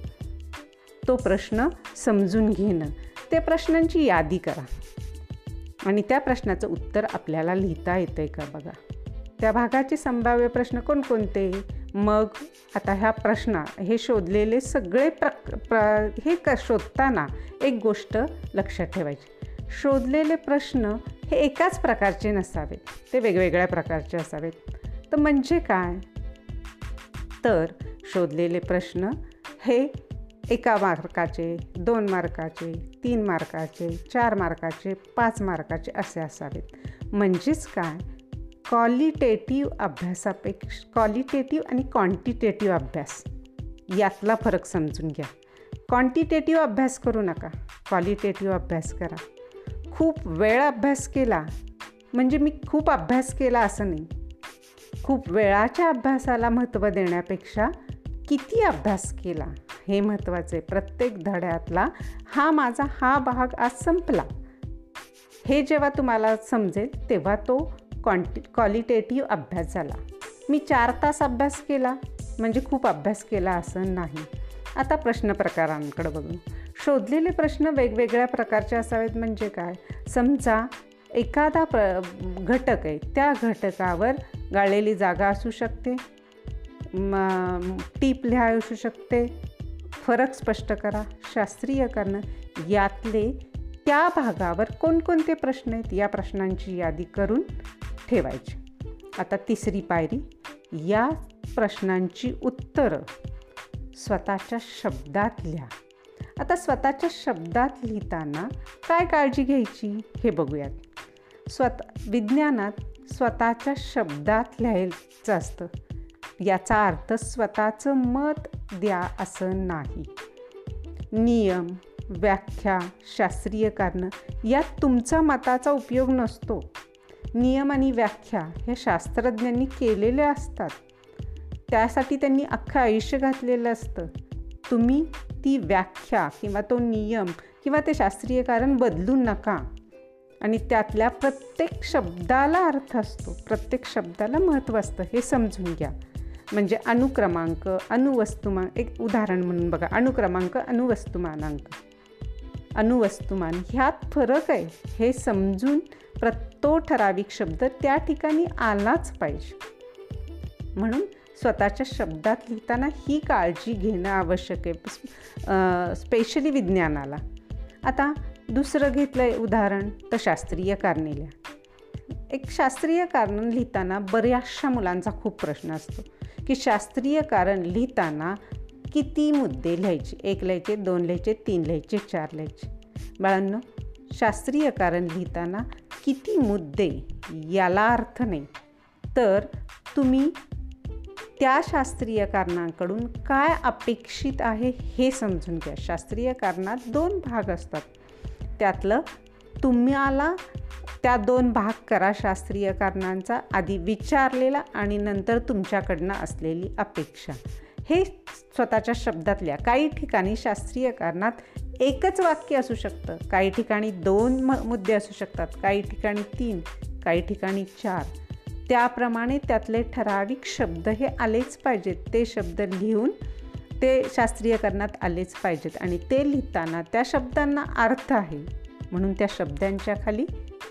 तो प्रश्न समजून घेणं त्या प्रश्नांची यादी करा. आणि त्या प्रश्नाचं उत्तर आपल्याला लिहिता येतं आहे का बघा? त्या भागाचे संभाव्य प्रश्न कोणकोणते? मग आता ह्या प्रश्न हे शोधलेले सगळे प्र प्र हे क शोधताना एक गोष्ट लक्षात ठेवायची. शोधलेले प्रश्न हे एकाच प्रकारचे नसावेत ते वेगवेगळ्या प्रकारचे असावेत. तर म्हणजे काय? तर शोधलेले प्रश्न हे एका मार्काचे दोन मार्काचे तीन मार्काचे चार मार्काचे पाच मार्काचे असे असावेत. म्हणजेच काय? क्वालिटेटिव्ह अभ्यासापेक्षा क्वालिटेटिव्ह आणि क्वांटिटेटिव्ह अभ्यास. यातला फरक समजून घ्या. क्वांटिटेटिव्ह अभ्यास करू नका. क्वालिटेटिव्ह अभ्यास करा. खूप वेळ अभ्यास केला. म्हणजे मी खूप अभ्यास केला असं नाही. खूप वेळाच्या अभ्यासाला महत्त्व देण्यापेक्षा किती अभ्यास केला हे महत्त्वाचं. आहे प्रत्येक धड्यातला हा माझा हा भाग आज संपला. हे जेव्हा तुम्हाला समजेल तेव्हा तो क्वांटि क्वालिटेटिव्ह अभ्यास झाला. मी चार तास अभ्यास केला. म्हणजे खूप अभ्यास केला असं नाही. आता प्रश्न प्रकारांकडे बघू. शोधलेले प्रश्न वेगवेगळ्या प्रकारचे असावेत म्हणजे काय? समजा एखादा प्र घटक आहे त्या घटकावर गाळलेली जागा असू शकते टीप लिहा असू शकते फरक स्पष्ट करा शास्त्रीय करणं यातले त्या भागावर कोणकोणते प्रश्न आहेत या प्रश्नांची यादी करून ठेवायची. आता तिसरी पायरी या प्रश्नांची उत्तरं स्वतःच्या शब्दात लिहा. आता स्वतःच्या शब्दात लिहिताना काय काळजी घ्यायची हे बघूयात. स्वतः विज्ञानात स्वतःच्या शब्दात लिहायचं असतं. याचा अर्थ स्वतःचं मत द्या असं नाही. नियम व्याख्या शास्त्रीय कारणं यात तुमचा मताचा उपयोग नसतो. नियम आणि व्याख्या हे शास्त्रज्ञांनी केलेल्या असतात. त्यासाठी त्यांनी अख्खं आयुष्य घातलेलं असतं. तुम्ही ती व्याख्या किंवा तो नियम किंवा ते शास्त्रीय कारण बदलू नका. आणि त्यातल्या प्रत्येक शब्दाला अर्थ असतो. प्रत्येक शब्दाला महत्त्व असतं हे समजून घ्या. म्हणजे अनुक्रमांक अनुवस्तुमान एक उदाहरण म्हणून बघा. अनुक्रमांक अनुवस्तुमानांक. अनुवस्तुमान ह्यात फरक आहे. हे समजून प्रतो ठराविक शब्द त्या ठिकाणी आलाच पाहिजे. म्हणून स्वतःच्या शब्दात लिहिताना ही काळजी घेणं आवश्यक आहे स्पेशली विज्ञानाला. आता दुसरं घेतलं आहे उदाहरण तर शास्त्रीय कारणेल्या. एक शास्त्रीय कारण लिहिताना बऱ्याचशा मुलांचा खूप प्रश्न असतो की शास्त्रीय कारण लिहिताना किती मुद्दे लिहायचे? एक लिहायचे दोन लिहायचे तीन लिहायचे चार लिहायचे. बाळांनो शास्त्रीय कारण लिहिताना किती मुद्दे याला अर्थ नाही. तर तुम्ही त्या शास्त्रीय कारणांकडून काय अपेक्षित आहे हे समजून घ्या. शास्त्रीय कारणात दोन भाग असतात. त्यातलं तुम्हाला त्या दोन भाग करा शास्त्रीय कारणांचा आधी विचारलेला आणि नंतर तुमच्याकडनं असलेली अपेक्षा. हे स्वतःच्या शब्दातल्या काही ठिकाणी शास्त्रीय कारणात एकच वाक्य असू शकतं. काही ठिकाणी दोन म मुद्दे असू शकतात. काही ठिकाणी तीन काही ठिकाणी चार. त्याप्रमाणे त्यातले ठराविक शब्द हे आलेच पाहिजेत. ते शब्द लिहून ते शास्त्रीयकरणात आलेच पाहिजेत आणि ते लिहिताना त्या शब्दांना अर्थ आहे. म्हणून त्या शब्दांच्या खाली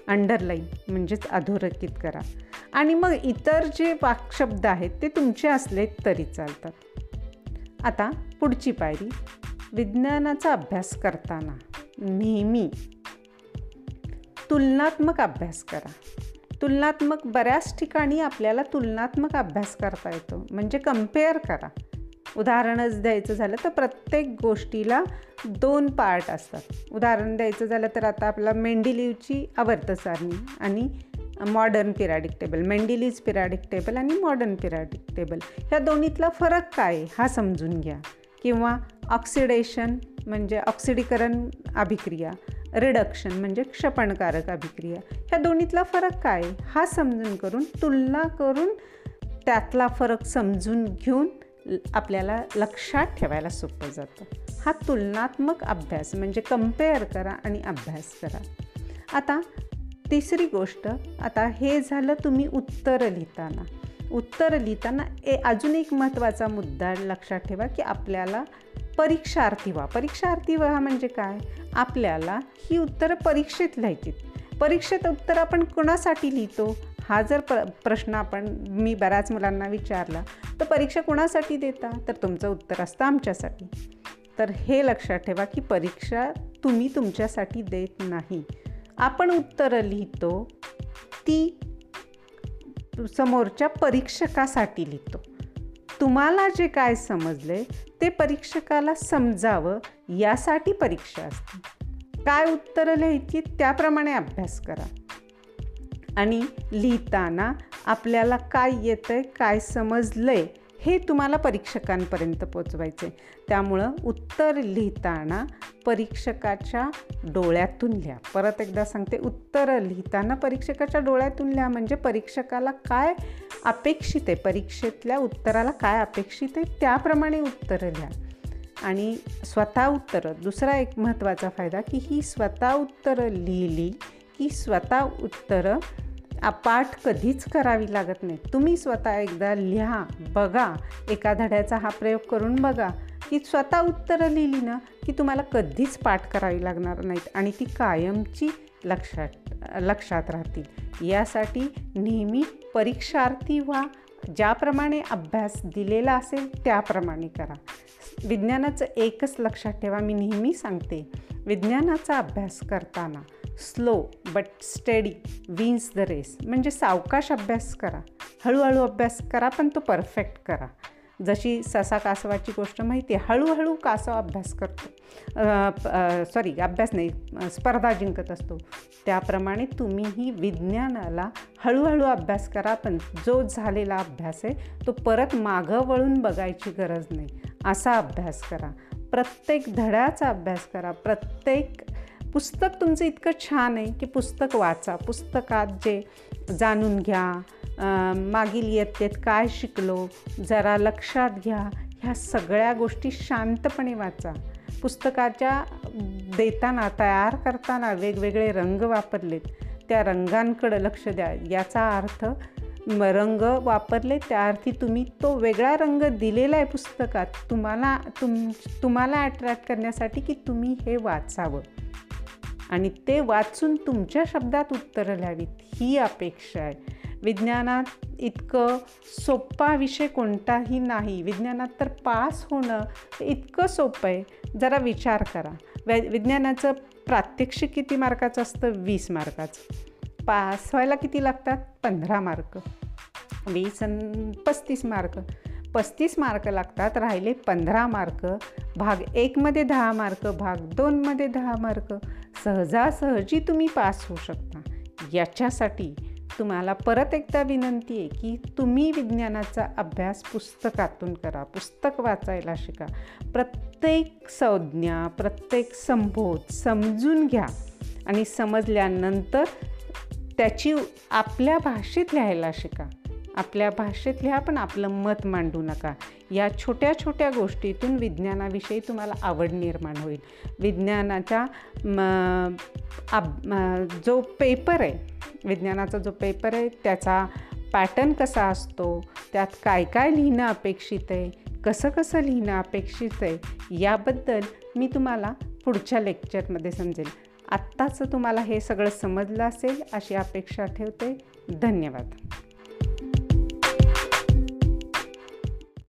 अंडरलाईन म्हणजेच अधोरेखित करा. आणि मग इतर जे वाकशब्द आहेत ते तुमचे असले तरी चालतात. आता पुढची पायरी. विज्ञानाचा अभ्यास करताना नेहमी तुलनात्मक अभ्यास करा. तुलनात्मक बऱ्याच ठिकाणी आपल्याला तुलनात्मक अभ्यास करता येतो. म्हणजे कंपेअर करा. उदाहरणच द्यायचं झालं तर प्रत्येक गोष्टीला दोन पार्ट असतात. उदाहरण द्यायचं झालं तर आता आपला मेंडिलीवची आवर्त सारणी आणि modern periodic table Mendeleev's periodic table आणि मॉडर्न पिराडिक टेबल ह्या दोन्हीतला फरक काय हा समजून घ्या. किंवा ऑक्सिडेशन म्हणजे ऑक्सिडीकरण अभिक्रिया रिडक्शन म्हणजे क्षपणकारक अभिक्रिया ह्या दोन्हीतला फरक काय? हा समजून करून तुलना करून त्यातला फरक समजून घेऊन आपल्याला लक्षात ठेवायला सोपं जातं. हा तुलनात्मक अभ्यास म्हणजे कंपेअर करा आणि अभ्यास करा. आता तिसरी गोष्ट आता हे झालं तुम्ही उत्तर लिहिताना. उत्तर लिहिताना ए अजून एक महत्त्वाचा मुद्दा लक्षात ठेवा की आपल्याला परीक्षार्थी व्हा. परीक्षार्थी व्हा म्हणजे काय? आपल्याला ही उत्तरं परीक्षेत लिहायची परीक्षेत उत्तर आपण कोणासाठी लिहितो? हा जर प्र प्रश्न आपण मी बऱ्याच मुलांना विचारला तर परीक्षा कोणासाठी देता? तर तुमचं उत्तर असतं आमच्यासाठी. तर हे लक्षात ठेवा की परीक्षा तुम्ही तुमच्यासाठी देत नाही. आपण उत्तरं लिहितो ती समोरच्या परीक्षकासाठी लिहितो. तुम्हाला जे काय समजले ते परीक्षकाला समजावं यासाठी परीक्षा असते. काय उत्तरं लिहायची त्याप्रमाणे अभ्यास करा. आणि लिहिताना आपल्याला काय येतं आहे काय समजलं आहे हे तुम्हाला परीक्षकांपर्यंत पोचवायचे. त्यामुळं उत्तर लिहिताना परीक्षकाच्या डोळ्यातून लिहा. परत एकदा सांगते उत्तर लिहिताना परीक्षकाच्या डोळ्यातून लिहा. म्हणजे परीक्षकाला काय अपेक्षित आहे? परीक्षेतल्या उत्तराला काय अपेक्षित आहे? त्याप्रमाणे उत्तरं लिहा. आणि स्वतः उत्तरं दुसरा एक महत्त्वाचा फायदा की ही स्वतः उत्तरं लिहिली की स्वतः उत्तरं पाठ कधीच करावी लागत नाही. तुम्ही स्वतः एकदा लिहा बघा. एका धड्याचा हा प्रयोग करून बघा. की स्वतः उत्तरं लिहिली ना की तुम्हाला कधीच पाठ करावी लागणार नाहीत आणि ती कायमची लक्षात लक्षात राहतील. यासाठी नेहमी परीक्षार्थी व्हा ज्याप्रमाणे अभ्यास दिलेला असेल त्याप्रमाणे करा. विज्ञानाचं एकच लक्षात ठेवा मी नेहमी सांगते. विज्ञानाचा अभ्यास करताना slow but steady wins the race म्हणजे सावकाश अभ्यास करा. हळूहळू अभ्यास करा पण तो परफेक्ट करा. जशी ससा कासवाची गोष्ट माहिती आहे हळूहळू कासव अभ्यास करतो. सॉरी अभ्यास नाही स्पर्धा जिंकत असतो. त्याप्रमाणे तुम्हीही विज्ञानाला हळूहळू अभ्यास करा पण जो झालेला अभ्यास आहे तो परत मागं वळून बघायची गरज नाही. असा अभ्यास करा. प्रत्येक धड्याचा अभ्यास करा. प्रत्येक पुस्तक तुमचं इतकं छान आहे की पुस्तक वाचा. पुस्तकात जे जाणून घ्या मागील इयत्तेत काय शिकलो जरा लक्षात घ्या. ह्या सगळ्या गोष्टी शांतपणे वाचा. पुस्तकाच्या देताना तयार करताना वेगवेगळे रंग वापरलेत. त्या रंगांकडं लक्ष द्या. याचा अर्थ म रंग वापरले त्या अर्थी तुम्ही तो वेगळा रंग दिलेला आहे पुस्तकात. तुम्हाला तुम तुम्हाला अट्रॅक्ट करण्यासाठी की तुम्ही हे वाचावं. आणि ते वाचून तुमच्या शब्दात उत्तरं लिहावीत. ही अपेक्षा आहे. विज्ञानात इतकं सोपा विषय कोणताही नाही. विज्ञानात तर पास होणं इतकं सोपं आहे. जरा विचार करा. वै विज्ञानाचं प्रात्यक्षिक किती मार्काचं असतं? वीस मार्काचं. पास व्हायला किती लागतात? पंधरा मार्क. वीस अन् पस्तीस मार्क. पस्तीस मार्क लागतात राहिले पंधरा मार्क. भाग एकमध्ये दहा मार्क भाग दोनमध्ये दहा मार्क. सहजासहजी तुम्ही पास होऊ शकता. याच्यासाठी तुम्हाला परत एकदा विनंती आहे की तुम्ही विज्ञानाचा अभ्यास पुस्तकातून करा पुस्तक वाचायला शिका. प्रत्येक संज्ञा प्रत्येक संबोध समजून घ्या आणि समजल्यानंतर त्याची आपल्या भाषेत लिहायला शिका. आपल्या भाषेत लिहा पण आपलं मत मांडू नका. या छोट्या छोट्या गोष्टीतून विज्ञानाविषयी तुम्हाला आवड निर्माण होईल. विज्ञानाच्या जो पेपर आहे विज्ञानाचा जो पेपर आहे त्याचा पॅटर्न कसा असतो त्यात काय काय लिहिणं अपेक्षित आहे कसं कसं लिहिणं अपेक्षित आहे याबद्दल मी तुम्हाला पुढच्या लेक्चरमध्ये समजेल. आत्ताचं तुम्हाला हे सगळं समजलं असेल अशी अपेक्षा ठेवते. धन्यवाद.